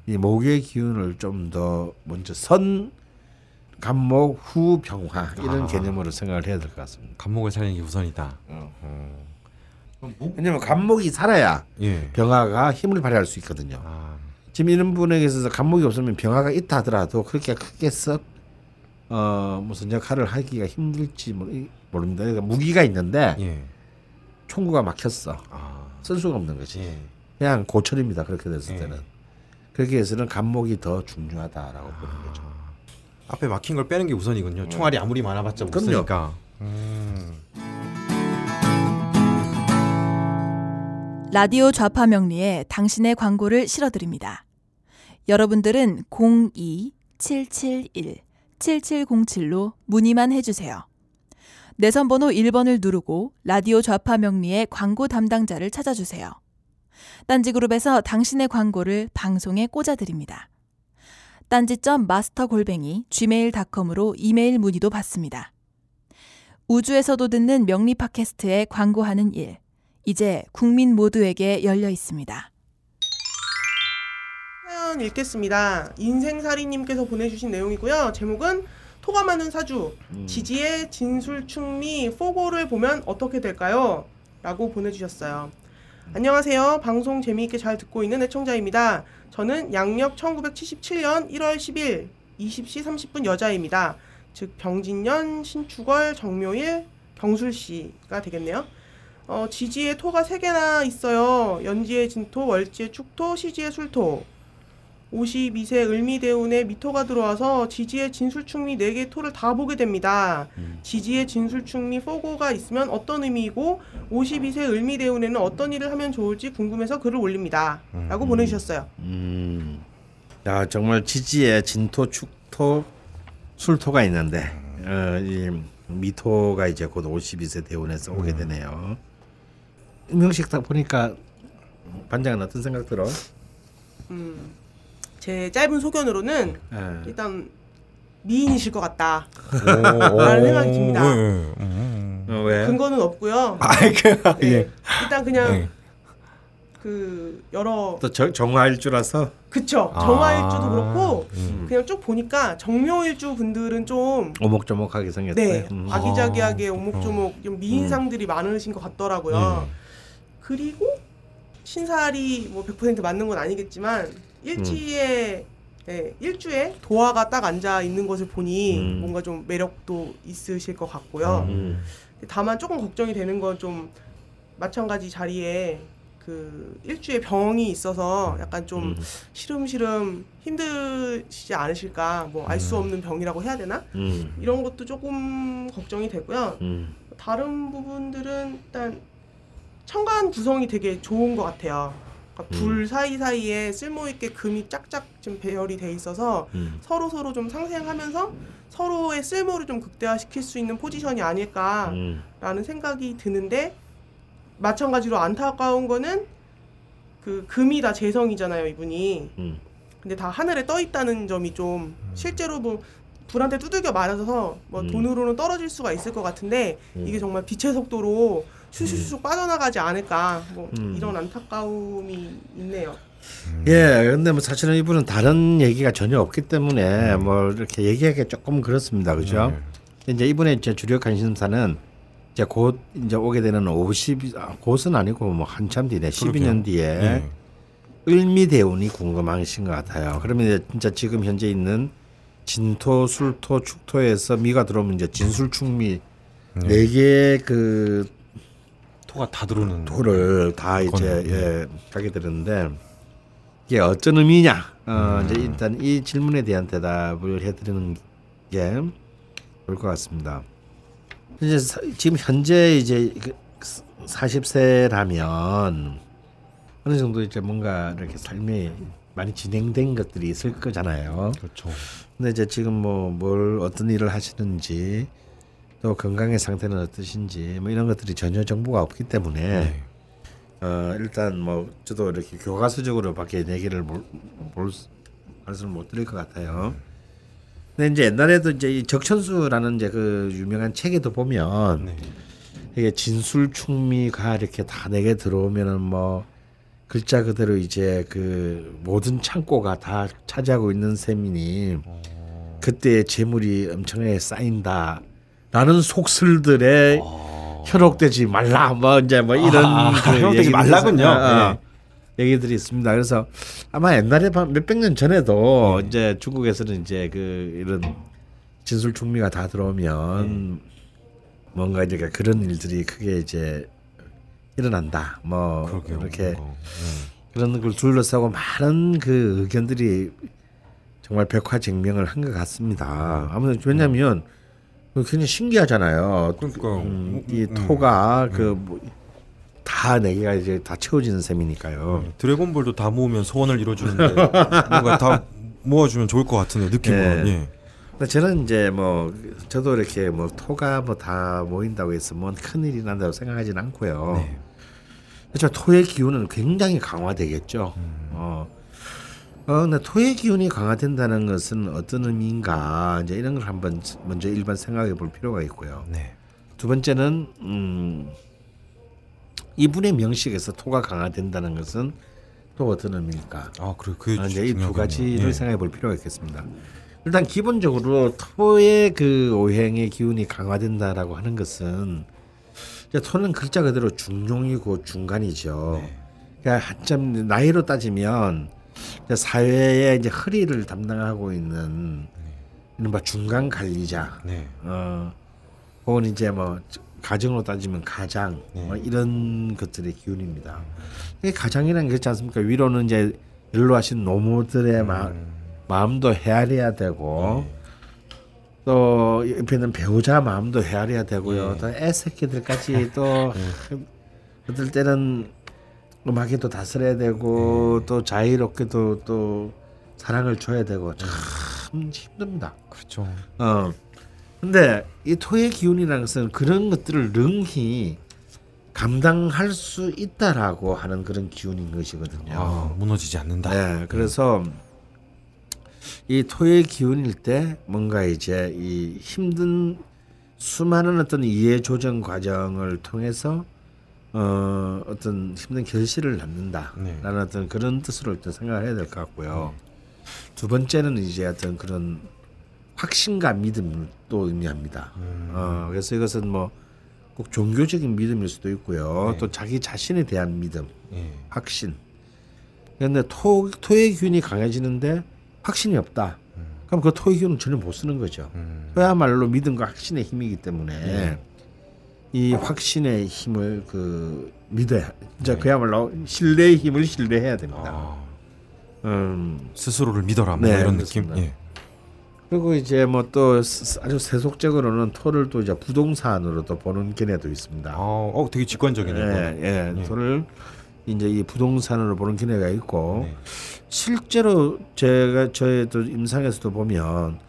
이 목의 기운을 좀 더 먼저 선 간목 후 병화 이런 아. 개념으로 생각을 해야 될 것 같습니다. 간목을 살리는 게 우선이다. 어. 어. 왜냐면 간목이 살아야 예. 병화가 힘을 발휘할 수 있거든요. 아, 지금 이런 분에게 있어서 간목이 없으면 병화가 있다 하더라도 그렇게 크게 썩 어, 무슨 역할을 하기가 힘들지 모르- 모릅니다. 그러니까 무기가 있는데 예. 총구가 막혔어. 아, 쓸 수가 없는 거지. 예. 그냥 고철입니다. 그렇게 됐을 예. 때는. 그렇게 해서는 간목이 더 중요하다라고 보는 거죠. 앞에 막힌 걸 빼는 게 우선이군요. 총알이 아무리 많아봤자 못 그럼요. 쓰니까. 음. 라디오 좌파 명리에 당신의 광고를 실어드립니다. 여러분들은 02-771-7707로 문의만 해주세요. 내선번호 1번을 누르고 라디오 좌파 명리의 광고 담당자를 찾아주세요. 딴지그룹에서 당신의 광고를 방송에 꽂아드립니다. 딴지점 마스터 골뱅이 gmail.com으로 이메일 문의도 받습니다. 우주에서도 듣는 명리 팟캐스트에 광고하는 일. 이제 국민 모두에게 열려 있습니다. 사연 읽겠습니다. 인생살이님께서 보내주신 내용이고요. 제목은 토가 많은 사주 지지의 진술충리 포고를 보면 어떻게 될까요? 라고 보내주셨어요. 안녕하세요. 방송 재미있게 잘 듣고 있는 애청자입니다. 저는 양력 1977년 1월 10일 20시 30분 여자입니다. 즉 병진년 신축월 정묘일 경술씨가 되겠네요. 어, 지지에 토가 3개나 있어요. 연지의 진토, 월지의 축토, 시지의 술토. 52세 을미대운에 미토가 들어와서 지지의 진술충리 4개 토를 다 보게 됩니다. 지지의 진술충리 포고가 있으면 어떤 의미이고 52세 을미대운에는 어떤 일을 하면 좋을지 궁금해서 글을 올립니다. 라고 보내주셨어요. 음. 야 정말 지지에 진토, 축토, 술토가 있는데 어, 이 미토가 이제 곧 52세 대운에서 오게 되네요. 명식 딱 보니까 반장은 어떤 생각 들어? 제 짧은 소견으로는 예. 일단 미인이실 것 같다. 라는 생각이 듭니다. 어, 왜? 근거는 없고요. 그, 네. 일단 그냥 예. 그 여러 또 저- 정화일주라서 그쵸 아. 정화일주도 그렇고 음. 그냥 쭉 보니까 정묘일주 분들은 좀 오목조목하게 생겼어요. 네, 음. 아기자기하게 아. 오목조목 좀 미인상들이 많으신 것 같더라고요. 예. 그리고 신살이 뭐 100% 맞는 건 아니겠지만 일지에 예, 일주에 도화가 딱 앉아 있는 것을 보니 음. 뭔가 좀 매력도 있으실 것 같고요. 음. 다만 조금 걱정이 되는 건 좀 마찬가지 자리에 그 일주에 병이 있어서 약간 좀 음. 시름시름 힘드시지 않으실까 뭐 알 수 없는 병이라고 해야 되나 음. 이런 것도 조금 걱정이 되고요. 음. 다른 부분들은 일단 청간 구성이 되게 좋은 것 같아요. 그러니까 불 사이 사이에 쓸모 있게 금이 짝짝 좀 배열이 돼 있어서 음. 서로 서로 좀 상생하면서 서로의 쓸모를 좀 극대화시킬 수 있는 포지션이 아닐까라는 음. 생각이 드는데 마찬가지로 안타까운 거는 그 금이 다 재성이잖아요 이분이. 음. 근데 다 하늘에 떠 있다는 점이 좀 실제로 뭐 불한테 두들겨 맞아서 뭐 음. 돈으로는 떨어질 수가 있을 것 같은데 음. 이게 정말 빛의 속도로 슈슈슈 빠져나가지 않을까 뭐 음. 이런 안타까움이 있네요. 예, 근데 뭐 사실은 이분은 다른 얘기가 전혀 없기 때문에 뭐 이렇게 얘기하기 조금 그렇습니다, 그죠? 이제 이분의 이제 주력 관심사는 이제 곧 이제 오게 되는 50 아, 곧은 아니고 뭐 한참 뒤에 12년 뒤에 예. 을미대운이 궁금하신 것 같아요. 그러면 이제 진짜 지금 현재 있는 진토, 술토, 축토에서 미가 들어오면 이제 진술축미 네 개의 그 토가 다 들어오는 토를 다 이제 거네요. 예, 가게 되는데 이게 어떤 의미냐? 어, 이제 일단 이 질문에 대한 대답을 해드리는 게 좋을 것 같습니다. 이제 사- 지금 현재 이제 그 40세라면 어느 정도 이제 뭔가 이렇게 삶에 많이 진행된 것들이 있을 거잖아요. 그렇죠. 근데 이제 지금 뭐 뭘 어떤 일을 하시는지 또 건강의 상태는 어떠신지 뭐 이런 것들이 전혀 정보가 없기 때문에 네. 어 일단 뭐 저도 이렇게 교과서적으로 밖에 얘기를 볼, 말씀을 못 드릴 것 같아요. 근데 이제 옛날에도 이제 이 적천수라는 이제 그 유명한 책에도 보면 네. 이게 진술 충미가 이렇게 다 내게 들어오면은 뭐 글자 그대로 이제 그 모든 창고가 다 차지하고 있는 셈이니 그때 재물이 엄청나게 쌓인다 라는 속설들에 현혹되지 말라 뭐 이제 뭐 이런 아, 그 현혹되지 말라군요. 있- 어, 네. 얘기들이 있습니다. 그래서 아마 옛날에 한 몇백 년 전에도 이제 중국에서는 이제 그 이런 진술 충미가 다 들어오면 뭔가 이제 그런 일들이 크게 이제 일어난다. 뭐 그러게요. 이렇게 어, 그런 걸 둘러싸고 많은 그 의견들이 정말 백화쟁명을 한 것 같습니다. 아무튼 왜냐하면 굉장히 신기하잖아요. 그러니까요. 음, 음, 이 음. 토가 그다 내기가 이제 다 채워지는 셈이니까요. 네. 드래곤볼도 다 모으면 소원을 이뤄주는데 뭔가 다 모아주면 좋을 것 같은데 느낌으로. 네. 예. 근데 저는 이제 뭐 저도 이렇게 뭐 토가 뭐 다 모인다고 해서 뭔 큰 일이 난다고 생각하진 않고요. 네. 그렇죠. 토의 기운은 굉장히 강화되겠죠. 음. 어. 어, 근데 토의 기운이 강화된다는 것은 어떤 의미인가 이제 이런 걸 한번 먼저 일반 생각해 볼 필요가 있고요. 네. 두 번째는 음, 이분의 명식에서 토가 강화된다는 것은 또 어떤 의미일까? 아 그래 그 아, 이제 이 두. 가지를 예. 생각해 볼 필요가 있겠습니다. 일단 기본적으로 토의 그 오행의 기운이 강화된다라고 하는 것은 이제 토는 글자 그대로 중용이고 중간이죠. 네. 그러니까 한참 나이로 따지면 사회의 이제 허리를 담당하고 있는 이른바 중간 관리자, 네. 어, 혹은 이제 뭐 가정으로 따지면 가장 네. 뭐 이런 것들의 기운입니다. 이 가장이라는 게 그렇지 않습니까? 위로는 이제 연로하신 노모들의 마, 마음도 헤아려야 되고 또 옆에는 배우자 마음도 헤아려야 되고요. 네. 또 애새끼들까지 또 어떨 때는 음악에도 다스려야 되고 또 자유롭게도 또 사랑을 줘야 되고 참 힘듭니다. 그렇죠. 어. 근데 이 토의 기운이라는 것은 그런 것들을 능히 감당할 수 있다라고 하는 그런 기운인 것이거든요. 아 무너지지 않는다. 네, 그래서 이 토의 기운일 때 뭔가 이제 이 힘든 수많은 어떤 이해 조정 과정을 통해서 어 어떤 힘든 결실을 낳는다라는 네. 어떤 그런 뜻으로 일단 생각을 해야 될 것 같고요. 두 번째는 이제 어떤 그런 확신과 믿음을 또 의미합니다. 어, 그래서 이것은 뭐 꼭 종교적인 믿음일 수도 있고요. 네. 또 자기 자신에 대한 믿음, 예. 확신. 그런데 토 토의 기운이 강해지는데 확신이 없다. 그럼 그 토의 기운은 전혀 못 쓰는 거죠. 음. 그야말로 믿음과 확신의 힘이기 때문에 네. 이 확신의 힘을 그 믿어야 진짜 네. 그야말로 신뢰의 힘을 신뢰해야 됩니다. 아, 음. 스스로를 믿어라 뭐 네, 이런 그렇습니다. 느낌. 예. 그리고 이제 뭐 또 아주 세속적으로는 토를 또 이제 부동산으로도 보는 견해도 있습니다. 아, 어 되게 직관적이네요. 예, 예, 예. 토를 이제 이 부동산으로 보는 견해가 있고 네. 실제로 제가 저의 또 임상에서도 보면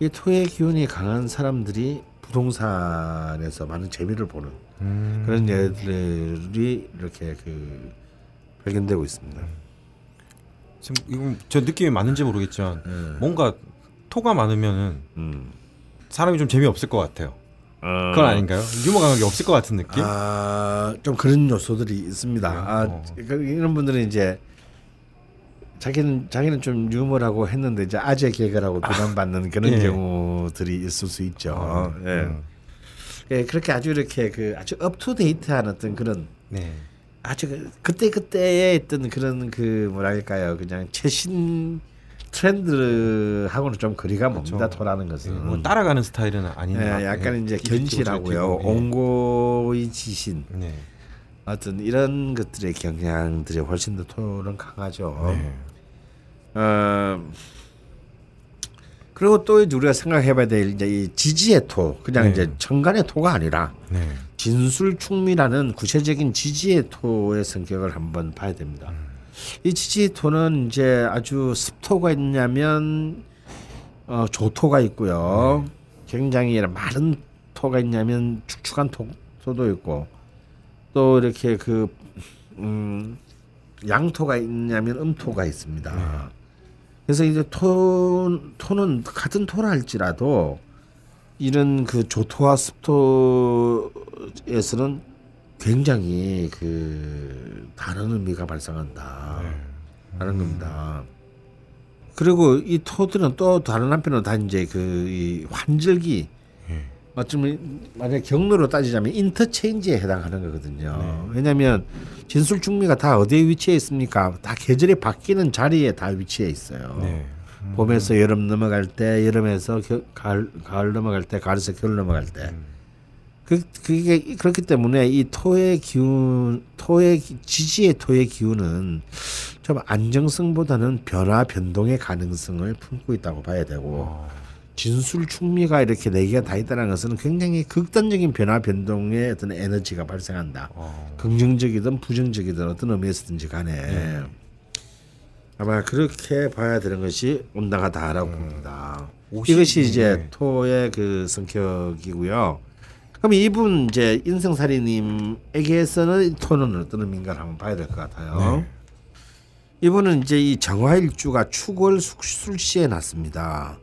이 토의 기운이 강한 사람들이 부동산에서 많은 재미를 보는 음. 그런 예들이 이렇게 그 발견되고 있습니다. 지금 이건 저 느낌이 맞는지 모르겠지만 예. 뭔가 토가 많으면은 음. 사람이 좀 재미 없을 것 같아요. 그건 아닌가요? 유머 감각이 없을 것 같은 느낌? 아, 좀 그런 요소들이 있습니다. 아, 어. 그- 이런 분들은 이제 자기는 자기는 좀 유머라고 했는데 이제 아재 개그라고 비난받는 그런 예. 경우들이 있을 수 있죠. 어, 예. 음. 예, 그렇게 아주 이렇게 그 아주 업투데이트한 어떤 그런 네. 아주 그- 그때 그때에 있던 그런 그 뭐랄까요, 그냥 최신 트렌드하고는 좀 거리가 그렇죠. 멉니다. 토라는 것은. 뭐 따라가는 스타일은 아닌 예, 것 약간 같아요. 이제 견실하고요, 예. 옹고의 지신. 네. 어떤 이런 것들의 경향들이 훨씬 더 토는 강하죠. 네. 어 그리고 또 이제 우리가 생각해봐야 될 이제 이 지지의 토 그냥 네. 이제 천간의 토가 아니라 네. 진술충미라는 구체적인 지지의 토의 성격을 한번 봐야 됩니다. 이 지지의 토는 이제 아주 습토가 있냐면 어, 조토가 있고요. 굉장히 마른 토가 있냐면 축축한 토, 토도 있고 또 이렇게 그 음, 양토가 있냐면 음토가 있습니다. 그래서 이제 토 토는 같은 토라 할지라도 이런 그 조토와 습토에서는 굉장히 그 다른 의미가 발생한다 하는 겁니다. 그리고 이 토들은 또 다른 한편으로 다 이제 그 이 환절기 예. 어쩌면 만약 경로로 따지자면 인터체인지에 해당하는 거거든요. 왜냐하면 진술 중미가 다 어디에 위치해 있습니까? 다 계절이 바뀌는 자리에 다 위치해 있어요. 네. 봄에서 여름 넘어갈 때, 여름에서 겨, 가을, 가을 넘어갈 때, 가을에서 겨울 넘어갈 때. 그 그게 그렇기 때문에 이 토의 기운, 토의 기- 지지의 토의 기운은 좀 안정성보다는 변화 변동의 가능성을 품고 있다고 봐야 되고 진술 충미가 이렇게 네 개가 다 있다는 것은 굉장히 극단적인 변화 변동의 어떤 에너지가 발생한다. 어. 긍정적이든 부정적이든 어떤 의미에서든지 간에 아마 그렇게 봐야 되는 것이 온당하다라고 봅니다. 오십- 이것이 이제 네. 토의 그 성격이고요. 그럼 이분 이제 인성살이님에게서는 토는 어떤 의미인가 한번 봐야 될 것 같아요. 네. 이분은 이제 이 정화일주가 축월 술- 술시에 났습니다.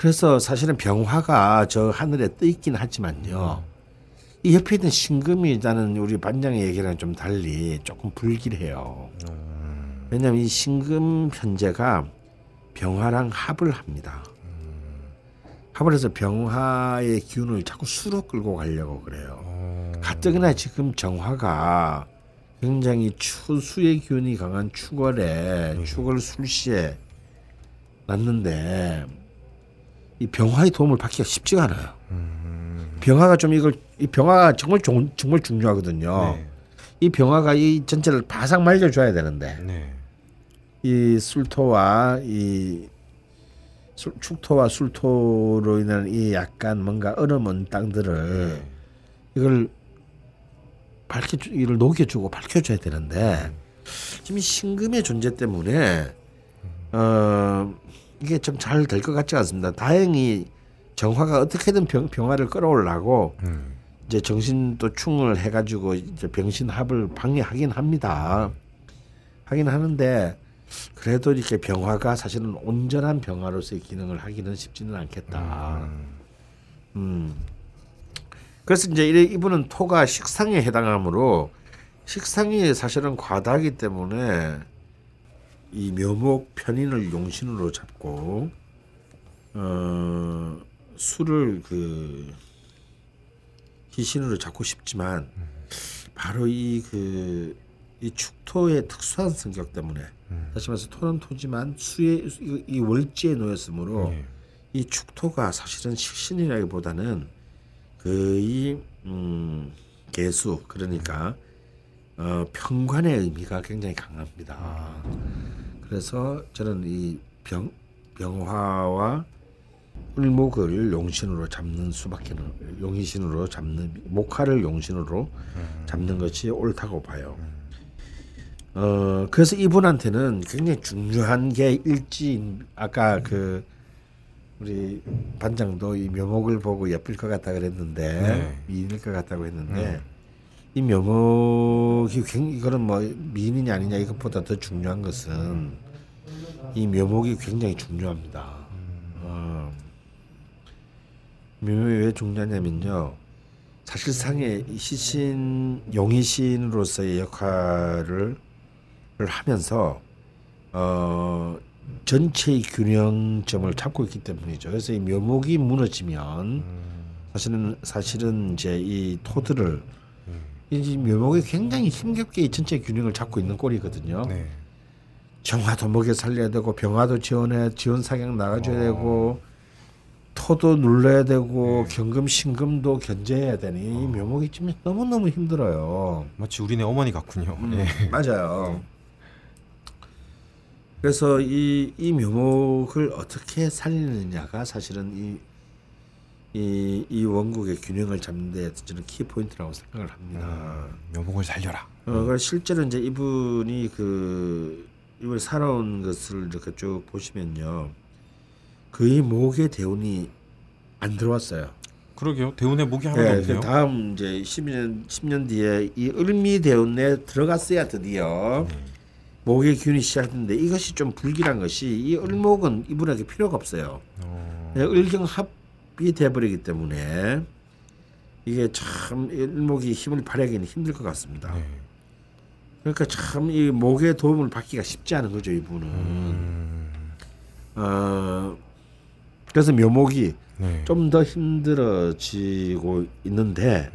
그래서 사실은 병화가 저 하늘에 떠 있긴 하지만요. 이 옆에 있는 신금이 일단은 우리 반장의 얘기랑 좀 달리 조금 불길해요. 왜냐하면 이 신금 현재가 병화랑 합을 합니다. 합을 해서 병화의 기운을 자꾸 수로 끌고 가려고 그래요. 가뜩이나 지금 정화가 굉장히 추수의 기운이 강한 축월에 축월 술시에 났는데 이 병화의 도움을 받기가 쉽지가 않아요. 병화가 좀 이걸 이 병화가 정말 종- 정말 중요하거든요. 네. 이 병화가 이 전체를 바싹 말려줘야 되는데 네. 이 술토와 이 술- 축토와 술토로 인한 이 약간 뭔가 얼어먼 땅들을 이걸 밝혀 이를 녹여주고 밝혀줘야 되는데 지금 이 신금의 존재 때문에 어 이게 좀 잘 될 것 같지 않습니다. 다행히 정화가 어떻게든 병, 병화를 끌어올라고 음. 이제 정신 또 충을 해가지고 이제 병신합을 방해하긴 합니다. 하긴 하는데 그래도 이렇게 병화가 사실은 온전한 병화로서의 기능을 하기는 쉽지는 않겠다. 음. 그래서 이제 이- 이분은 토가 식상에 해당하므로 식상이 사실은 과다하기 때문에 이 묘목 편인을 용신으로 잡고 어 술을 그 희신으로 잡고 싶지만 바로 이 그 이 축토의 특수한 성격 때문에 다시 말해서 토는 토지만 수의 이- 이 월지에 놓였으므로 예. 이 축토가 사실은 식신이라기보다는 그이 음, 개수 그러니까 어, 평관의 의미가 굉장히 강합니다. 그래서 저는 이 병, 병화와 을목을 용신으로 잡는 수밖에 는 용신으로 잡는 목화를 용신으로 잡는 것이 옳다고 봐요. 어 그래서 이분한테는 굉장히 중요한 게 일진 아까 그 우리 반장도 이 묘목을 보고 예쁠 것 같다 그랬는데 네. 미인일 것 같다고 했는데 이 묘목이 굉장히 이거는 뭐 미인이냐 아니냐 이것보다 더 중요한 것은 이 묘목이 굉장히 중요합니다. 어. 묘목이 왜 중요하냐면요. 사실상의 이 시신 용의신으로서의 역할을 를 하면서 어 전체의 균형점을 잡고 있기 때문이죠. 그래서 이 묘목이 무너지면 사실은 사실은 이제 이 토들을 이 묘목이 굉장히 힘겹게 이 전체 균형을 잡고 있는 꼴이거든요. 네. 정화도 먹여 살려야 되고 병화도 지원해 지원 사격 나가줘야 되고 토도 눌러야 되고 경금 신금도 견제해야 되니 이 묘목이 좀 너무 너무 힘들어요. 마치 우리네 어머니 같군요. 예. 맞아요. 그래서 이, 이 묘목을 어떻게 살리느냐가 사실은 이, 이, 이 원국의 균형을 잡는 데 저는 키 포인트라고 생각을 합니다. 묘목을 살려라. 어, 그래서 실제로 이제 이분이 그 이번 살아온 것을 이렇게 쭉 보시면요. 그의 목에 대운이 안 들어왔어요. 그러게요. 대운에 목이 하나도 네, 없네요. 그 다음 이제 10년 10년 뒤에 이 을미 대운에 들어갔어야 드디어 네. 목의 기운이 시작됐는데 이것이 좀 불길한 것이 이 을목은 이분에게 필요가 없어요. 어, 네, 을경 합 이 돼버리기 때문에 이게 참 을목이 힘을 발휘하기는 힘들 것 같습니다. 네. 그러니까 참 이 목의 도움을 받기가 쉽지 않은 거죠 이분은. 음, 어 그래서 묘목이 네. 좀더 힘들어지고 있는데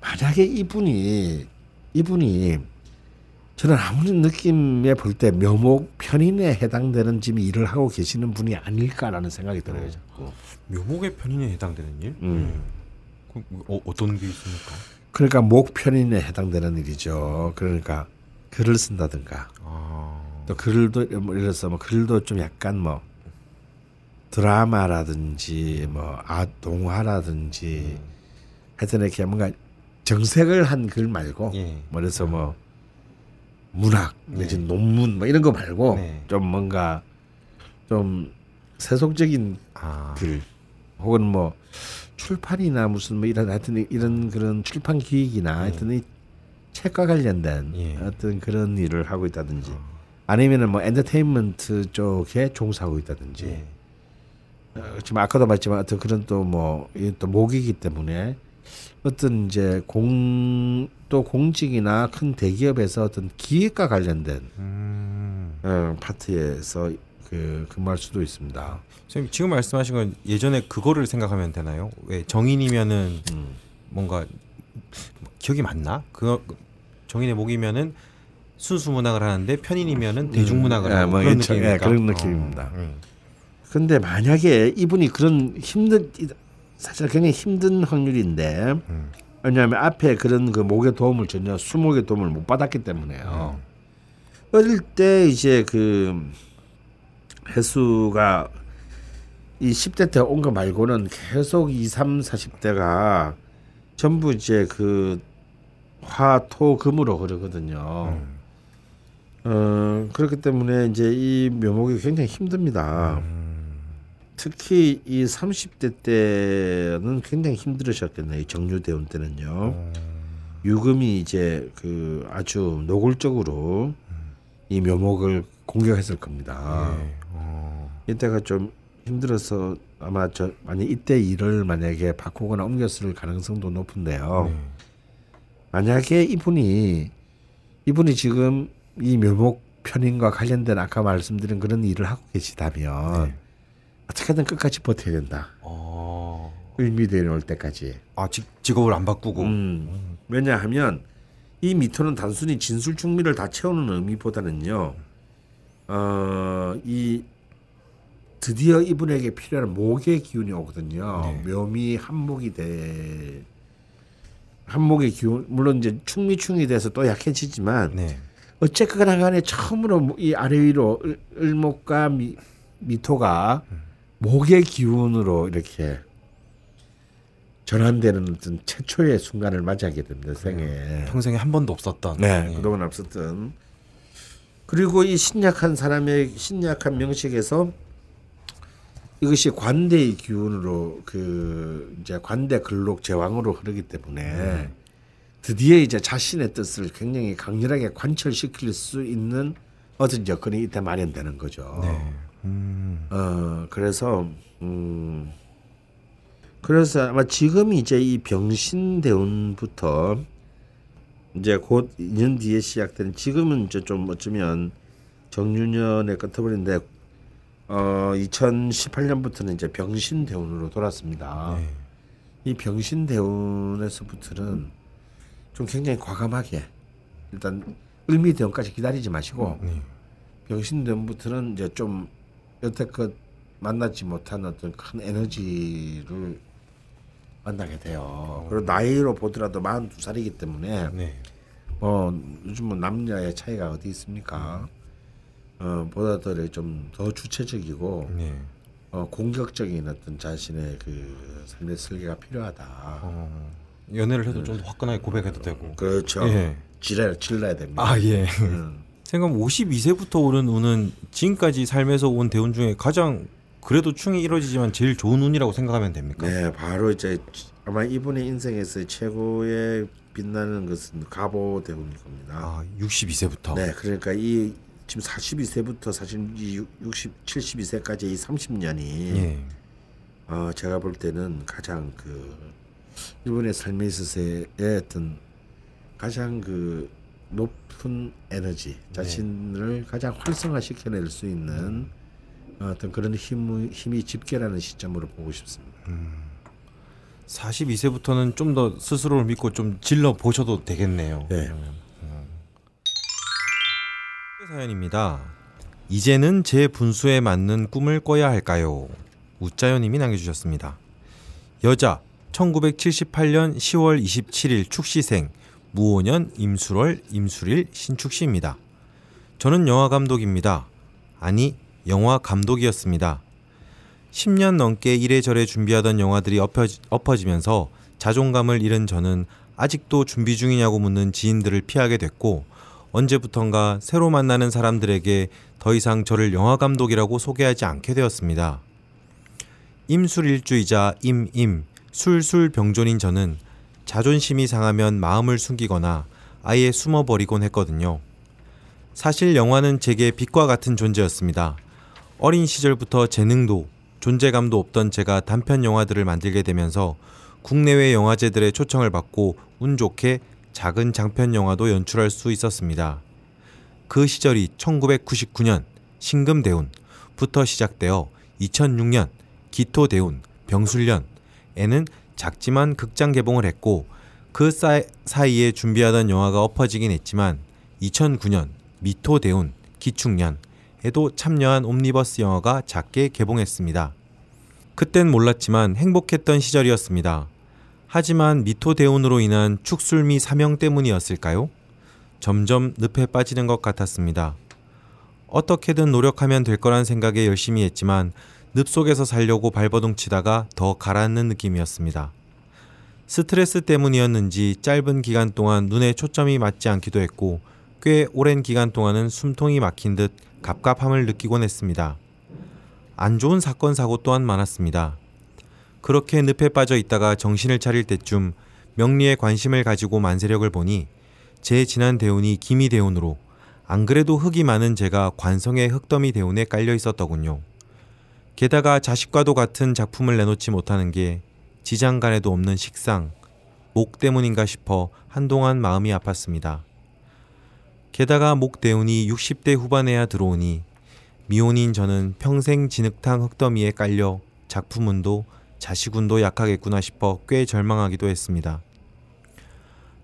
만약에 이분이 이분이 저는 아무리 느낌에 볼 때 묘목 편인에 해당되는 지금 일을 하고 계시는 분이 아닐까라는 생각이 들어요 자꾸. 묘목의 편인에 해당되는 일? 음. 그, 어, 어떤 게 있습니까? 그러니까 목 편인에 해당되는 일이죠. 그러니까 글을 쓴다든가 아, 또 글도 뭐 예를 들어서 뭐 글도 좀 약간 뭐 드라마라든지 뭐 아, 동화라든지 하여튼 이렇게 뭔가 정색을 한 글 말고 예. 뭐 그래서 뭐 문학 네. 내지 논문 뭐 이런 거 말고 네. 좀 뭔가 좀 세속적인 아, 글 혹은 뭐 출판이나 무슨 뭐 이런 하여튼 이런 그런 출판 기획이나 하여튼 이 책과 관련된 예. 어떤 그런 일을 하고 있다든지 아니면은 뭐 엔터테인먼트 쪽에 종사하고 있다든지 예. 어, 지금 아까도 말했지만 어떤 그런 또 뭐또 목이기 때문에 어떤 이제 공 또 공직이나 큰 대기업에서 어떤 기획과 관련된 음. 어, 파트에서 그 근무할 수도 있습니다. 선생님 지금 말씀하신 건 예전에 그거를 생각하면 되나요? 왜 정인이면은 음. 뭔가 기억이 맞나? 그 정인의 목이면은 순수 문학을 하는데 편인이면은 대중문학을 예, 하는 뭐 그런 예측- 예? 그런 느낌입니다. 어, 음. 근데 만약에 이분이 그런 힘든 사실 굉장히 힘든 확률인데 음. 왜냐하면 앞에 그런 그 목의 도움을 전혀 수목의 도움을 못 받았기 때문에요. 어릴 때 이제 그 해수가 이 10대 때 온 거 말고는 계속 2, 3, 40대가 전부 이제 그 화, 토, 금으로 흐르거든요. 어, 그렇기 때문에 이제 이 묘목이 굉장히 힘듭니다. 특히 이 30대 때는 굉장히 힘들으셨겠네요. 이 정류대원 때는요. 유금이 이제 그 아주 노골적으로 이 묘목을 공격했을 겁니다. 예. 어. 이때가 좀 힘들어서 아마 저 만약 이때 일을 만약에 바꾸거나 옮겼을 가능성도 높은데요. 네. 만약에 이분이 이분이 지금 이 묘목 편인과 관련된 아까 말씀드린 그런 일을 하고 계시다면 네. 어떻게든 끝까지 버텨야 된다. 어. 을미대에 올 때까지. 아 직, 직업을 안 바꾸고 음. 왜냐하면 이 미토는 단순히 진술 충미를 다 채우는 의미보다는요. 어, 이 드디어 이분에게 필요한 목의 기운이 오거든요. 네. 묘미 한목이 돼 한목의 기운 물론 이제 충미충이 돼서 또 약해지지만 네. 어쨌거나 간에 처음으로 이 아래 위로 을- 을목과 미, 미토가 목의 기운으로 이렇게 전환되는 어떤 최초의 순간을 맞이하게 됩니다 생에. 평생에 한 번도 없었던 네, 예. 그동안 없었던. 그리고 이 신약한 사람의 신약한 명식에서 이것이 관대의 기운으로 그 이제 관대 근록 제왕으로 흐르기 때문에 드디어 이제 자신의 뜻을 굉장히 강렬하게 관철시킬 수 있는 어떤 여건이 이때 마련되는 거죠. 네. 음. 어 그래서 음 그래서 아마 지금 이제 이 병신 대운부터 이제 곧 2년 뒤에 시작되는 지금은 이제 좀 어쩌면 정유년의 끝어버린데 어 2018년부터는 이제 병신 대운으로 돌았습니다. 네. 이 병신 대운에서부터는 좀 굉장히 과감하게 일단 을미 대운까지 기다리지 마시고 네. 병신 대운부터는 이제 좀 여태껏 만나지 못한 어떤 큰 에너지를 만나게 돼요. 그리고 나이로 보더라도 42살이기 때문에 네. 뭐 요즘 뭐 남녀의 차이가 어디 있습니까? 어, 보다들 좀더 주체적이고 네. 어, 공격적인 어떤 자신의 그 삶의 설계가 필요하다. 어, 연애를 해도 좀더 화끈하게 고백해도 되고. 그렇죠. 예. 지랄 질러야 됩니다. 아 예. 음. 생각 52세부터 오는 운은 지금까지 삶에서 온 대운 중에 가장 그래도 충이 이루어지지만 제일 좋은 운이라고 생각하면 됩니까? 네, 바로 이제 아마 이분의 인생에서 최고의 빛나는 것은 가보 대운일 겁니다. 아 62세부터. 네, 그러니까 이 지금 42세부터 사실 이 60, 72세까지 이 30년이 예. 어, 제가 볼 때는 가장 그 이분의 삶에 있어서의 어떤 가장 그 높은 에너지 자신을 가장 활성화시켜낼 수 있는 어떤 그런 힘, 힘이 집결하는 시점으로 보고 싶습니다. 42세부터는 좀 더 스스로를 믿고 좀 질러 보셔도 되겠네요. 네. 사연입니다. 이제는 제 분수에 맞는 꿈을 꿔야 할까요? 우짜요님이 남겨주셨습니다. 여자 1978년 10월 27일 축시생 무오년 임술월 임술일 신축시입니다. 저는 영화 감독입니다. 아니 영화 감독이었습니다. 10년 넘게 이래저래 준비하던 영화들이 엎어지, 엎어지 면서 자존감을 잃은 저는 아직도 준비 중이냐고 묻는 지인들을 피하게 됐고 언제부턴가 새로 만나는 사람들에게 더 이상 저를 영화 감독이라고 소개하지 않게 되었습니다. 임술일주이자 임임 술술 병존인 저는 자존심이 상하면 마음을 숨기거나 아예 숨어버리곤 했거든요. 사실 영화는 제게 빛과 같은 존재였습니다. 어린 시절부터 재능도 존재감도 없던 제가 단편 영화들을 만들게 되면서 국내외 영화제들의 초청을 받고 운 좋게 작은 장편 영화도 연출할 수 있었습니다. 그 시절이 1999년 신금대운부터 시작되어 2006년 기토대운, 병술년에는 작지만 극장 개봉을 했고 그 사, 사이에 준비하던 영화가 엎어지긴 했지만 2009년 미토대운, 기축년 에도 참여한 옴니버스 영화가 작게 개봉했습니다. 그땐 몰랐지만 행복했던 시절이었습니다. 하지만 미토 대운으로 인한 축술미 사명 때문이었을까요? 점점 늪에 빠지는 것 같았습니다. 어떻게든 노력하면 될 거란 생각에 열심히 했지만 늪 속에서 살려고 발버둥 치다가 더 가라앉는 느낌이었습니다. 스트레스 때문이었는지 짧은 기간 동안 눈에 초점이 맞지 않기도 했고 꽤 오랜 기간 동안은 숨통이 막힌 듯 갑갑함을 느끼곤 했습니다. 안 좋은 사건 사고 또한 많았습니다. 그렇게 늪에 빠져 있다가 정신을 차릴 때쯤 명리에 관심을 가지고 만세력을 보니 제 지난 대운이 기미 대운으로 안 그래도 흙이 많은 제가 관성의 흙더미 대운에 깔려 있었더군요. 게다가 자식과도 같은 작품을 내놓지 못하는 게 지장간에도 없는 식상, 목 때문인가 싶어 한동안 마음이 아팠습니다. 게다가 목 대운이 60대 후반에야 들어오니 미혼인 저는 평생 진흙탕 흙더미에 깔려 작품운도 자식운도 약하겠구나 싶어 꽤 절망하기도 했습니다.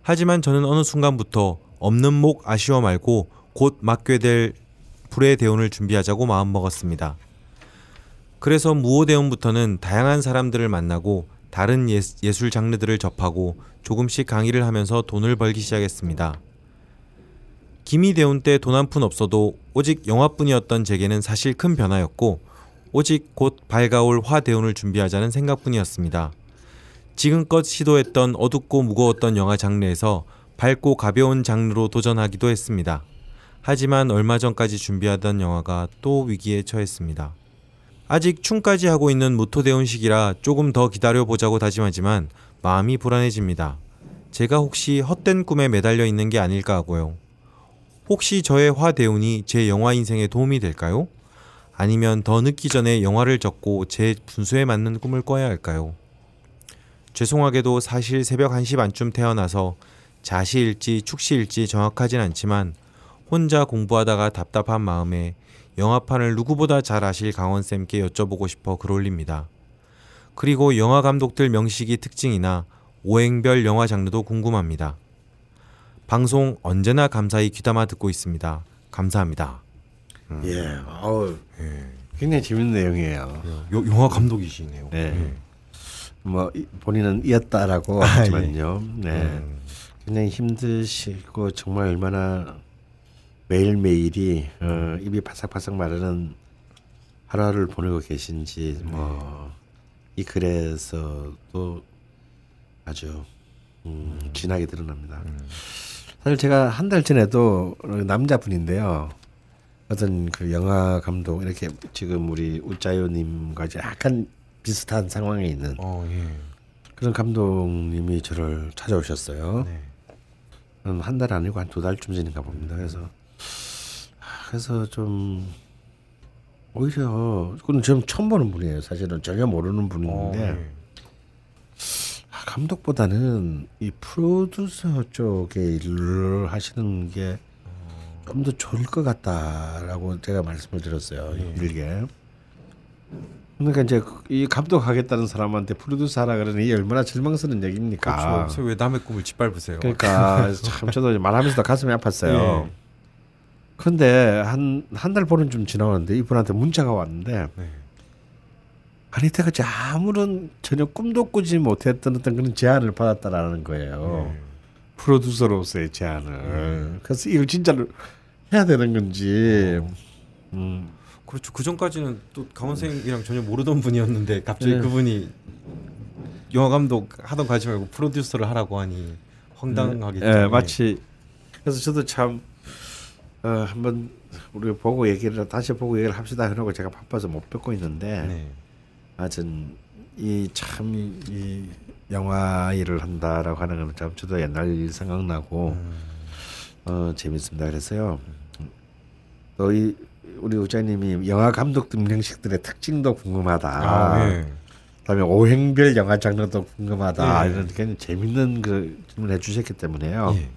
하지만 저는 어느 순간부터 없는 목 아쉬워 말고 곧 맞게 될 불의 대운을 준비하자고 마음먹었습니다. 그래서 무호대운부터는 다양한 사람들을 만나고 다른 예, 예술 장르들을 접하고 조금씩 강의를 하면서 돈을 벌기 시작했습니다. 기미대운 때 돈 한 푼 없어도 오직 영화뿐이었던 제게는 사실 큰 변화였고 오직 곧 밝아올 화대운을 준비하자는 생각뿐이었습니다. 지금껏 시도했던 어둡고 무거웠던 영화 장르에서 밝고 가벼운 장르로 도전하기도 했습니다. 하지만 얼마 전까지 준비하던 영화가 또 위기에 처했습니다. 아직 춤까지 하고 있는 무토대운 시기라 조금 더 기다려보자고 다짐하지만 마음이 불안해집니다. 제가 혹시 헛된 꿈에 매달려 있는 게 아닐까 하고요. 혹시 저의 화 대운이 제 영화 인생에 도움이 될까요? 아니면 더 늦기 전에 영화를 적고 제 분수에 맞는 꿈을 꿔야 할까요? 죄송하게도 사실 새벽 1시 반쯤 태어나서 자시일지 축시일지 정확하진 않지만 혼자 공부하다가 답답한 마음에 영화판을 누구보다 잘 아실 강원쌤께 여쭤보고 싶어 글 올립니다. 그리고 영화 감독들 명식이 특징이나 오행별 영화 장르도 궁금합니다. 방송 언제나 감사히 귀담아 듣고 있습니다. 감사합니다. 예, 아우 굉장히 재밌는 내용이에요. 요, 영화 감독이시네요. 네. 뭐 이- 본인은 이었다라고 아, 하지만요. 네. 굉장히 힘드시고 정말 얼마나 매일 매일이 어, 입이 바삭바삭 마르는 하루를 보내고 계신지 뭐 이 글에서도 아주 음, 진하게 드러납니다. 사실 제가 한 달 전에도 남자분인데요. 어떤 그 영화 감독 이렇게 지금 우리 우짜요님과 약간 비슷한 상황에 있는 어, 예. 그런 감독님이 저를 찾아오셨어요. 네. 음, 한달 아니고 한 두 달쯤 전인가 봅니다. 그래서 아, 그래서 좀 오히려 그건 지금 처음 보는 분이에요. 사실은 전혀 모르는 어, 분인데 예. 아, 감독보다는 이 프로듀서 쪽에 일을 하시는 게 좀 더 좋을 것 같다라고 제가 말씀을 드렸어요. 예. 길게. 그러니까 이제 이 감독하겠다는 사람한테 프로듀서 하라 그러니 얼마나 절망스러운 얘기입니까? 그렇죠. 왜 남의 꿈을 짓밟으세요? 그러니까 참 저도 말하면서도 가슴이 아팠어요. 예. 근데 한 한 달 보름 좀 지나갔는데 이분한테 문자가 왔는데 네. 아니 때까지 아무런 전혀 꿈도 꾸지 못했던 어떤 그런 제안을 받았다라는 거예요. 네. 프로듀서로서의 제안을. 그래서 이걸 진짜로 해야 되는 건지. 음. 그렇죠. 그 전까지는 또 강원 생이랑 전혀 모르던 분이었는데 갑자기 네. 그분이 영화 감독 하던 가지 말고 프로듀서를 하라고 하니 황당하겠죠. 예, 마치 그래서 저도 참 어, 한번 우리 보고 얘기를 다시 보고 얘기를 합시다 해놓고 제가 바빠서 못 뵙고 있는데 네. 하여튼 이참이 이 영화 일을 한다라고 하는 거는 참 저도 옛날 일 생각나고 음. 어 재밌습니다. 그래서요. 너희 우리 우자님이 영화 감독 등명식들의 특징도 궁금하다. 아, 예. 그다음에 오행별 영화 장르도 궁금하다. 예. 이런 굉장히 재밌는 그 질문을 해주셨기 때문에요. 예.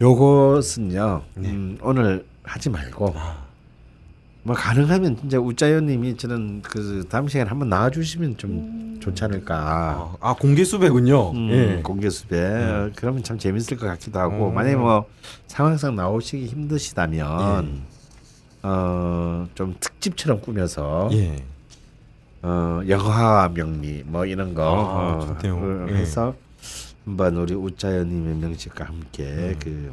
요것은요. 네. 음, 오늘 하지 말고 아, 뭐 가능하면 진짜 우짜요님이 저는 그 다음 시간에 한번 나와주시면 좀 좋지 않을까. 아, 아, 공개 수배군요. 음, 예. 공개 수배 그러면 참 재밌을 것 같기도 하고 음. 만약에 뭐 상황상 나오시기 힘드시다면 어좀 특집처럼 꾸며서 예. 어 영화 명리 뭐 이런 거 아, 어. 그 예. 해서 한번 우리 우짜연님의 명식과 함께 음. 그,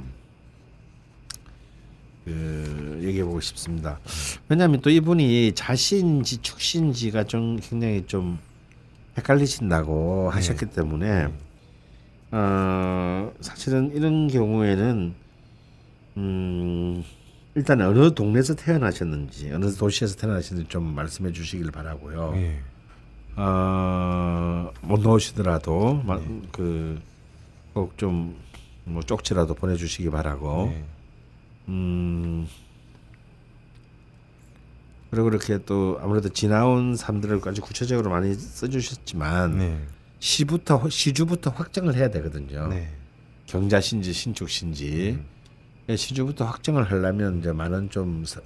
그 얘기해 보고 싶습니다. 왜냐하면 또 이분이 자신인지 축신지가 좀 굉장히 좀 헷갈리신다고 하셨기 때문에 어 사실은 이런 경우에는 음 일단 어느 동네에서 태어나셨는지 어느 도시에서 태어나셨는지 좀 말씀해 주시길 바라고요. 예. 어, 못 넣으시더라도 그 꼭 좀 뭐 쪽지라도 보내주시기 바라고. 네. 음. 그리고 그렇게 또 아무래도 지나온 삶들을 아주 구체적으로 많이 써주셨지만 네. 시부터 시주부터 확정을 해야 되거든요. 네. 경자신지 신축신지 예, 시주부터 확정을 하려면 이제 많은 좀 서-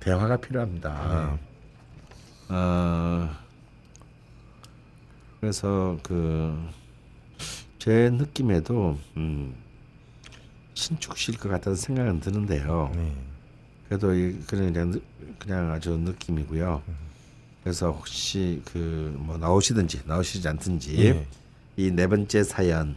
대화가 필요합니다. 어, 그래서 그 제 느낌에도 음, 신축실 것 같다는 생각은 드는데요. 네. 그래도 이 그냥 그냥, 아주 느낌이고요. 그래서 혹시 그 뭐 나오시든지 나오시지 않든지 예. 이네 번째 사연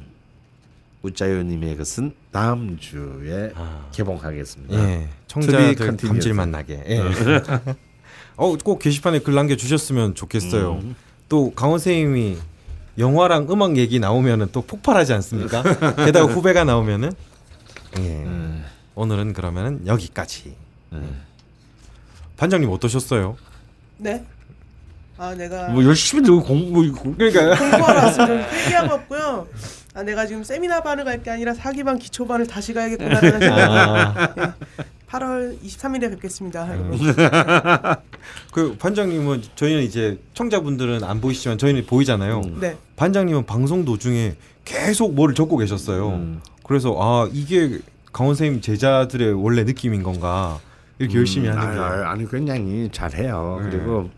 우짜요님의 것은 다음 주에 아. 개봉하겠습니다. 예. To be 청자들. 감질만 나게. 예. 어, 꼭 게시판에 글 남겨 주셨으면 좋겠어요. 음. 또 강원 선생님이 영화랑 음악 얘기 나오면은 또 폭발하지 않습니까? 게다가 후배가 나오면은 예. 음. 오늘은 그러면은 여기까지. 음. 반장님 어떠셨어요? 네. 아 내가 뭐 열심히 들고 공부 그러니까 공부하러 왔으면 좀 회개하고 왔고요. 아 내가 지금 세미나 반을 갈 게 아니라 사기반 기초반을 다시 가야겠구나라는 생각. 아, 8월 23일에 뵙겠습니다. 여러분. 그 반장님은 저희는 이제 청자분들은 안 보이시지만 저희는 보이잖아요. 음. 네. 반장님은 방송 도중에 계속 뭐를 적고 계셨어요. 음. 그래서 아 이게 강원 선생님 제자들의 원래 느낌인 건가 이렇게 열심히 음, 하는 게. 아니, 아니 굉장히 잘해요. 네. 그리고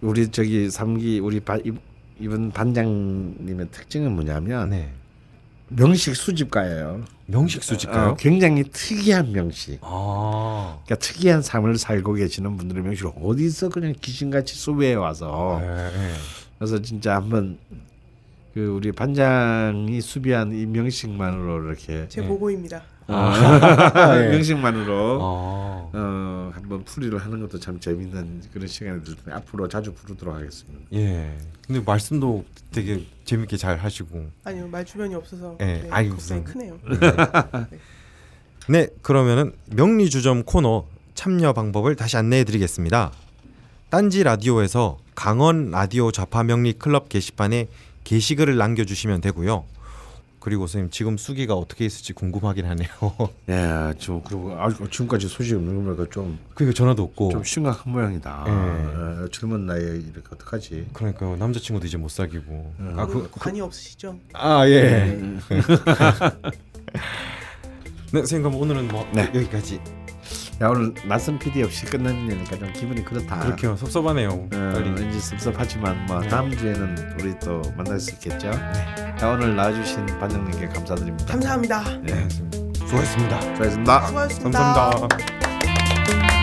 우리 저기 삼기 우리 바, 이- 이번 반장님의 특징은 뭐냐면 네. 명식 수집가예요. 명식 수집가요? 어, 굉장히 특이한 명식. 아. 그러니까 특이한 삶을 살고 계시는 분들의 명식을 어디서 그냥 귀신같이 수배해 와서 네, 네. 그래서 진짜 한번 그 우리 반장이 수비한 이 명식만으로 이렇게 제 네. 보고입니다. 아, 예. 명식만으로 어. 어, 한번 풀이를 하는 것도 참 재밌는 그런 시간이 텐데 앞으로 자주 부르도록 하겠습니다. 예. 근데 말씀도 되게 재밌게 잘 하시고. 아니요 말 주변이 없어서 예, 네, 걱정이 무슨- 크네요. 네, 그러면은 명리주점 코너 참여 방법을 다시 안내해 드리겠습니다. 딴지 라디오에서 강원 라디오 좌파 명리 클럽 게시판에 게시글을 남겨 주시면 되고요. 그리고 선생님 지금 수기가 어떻게 있을지 궁금하긴 하네요. 야, 저 그리고 아, 지금까지 소식 없는 거 보니까 좀좀 그리고 전화도 없고. 심각한 모양이다. 예. 어, 젊은 나이에 이렇게 어떡하지? 그러니까요. 남자친구도 이제 못 사귀고. 아, 그, 그, 관이 없으시죠? 아 예. 네, 선생님 그럼 오늘은 뭐 네. 여기까지. 야 오늘 낯선 PD 없이 끝내니까 좀 기분이 그렇다. 그렇게요. 섭섭하네요. 어, 빨리. 왠지 섭섭하지만 뭐 네. 다음 주에는 우리 또 만날 수 있겠죠. 자, 오늘 나와주신 반장님께 감사드립니다. 감사합니다. 네, 수고하셨습니다. 수고하셨습니다. 수고하셨습니다. 감사합니다.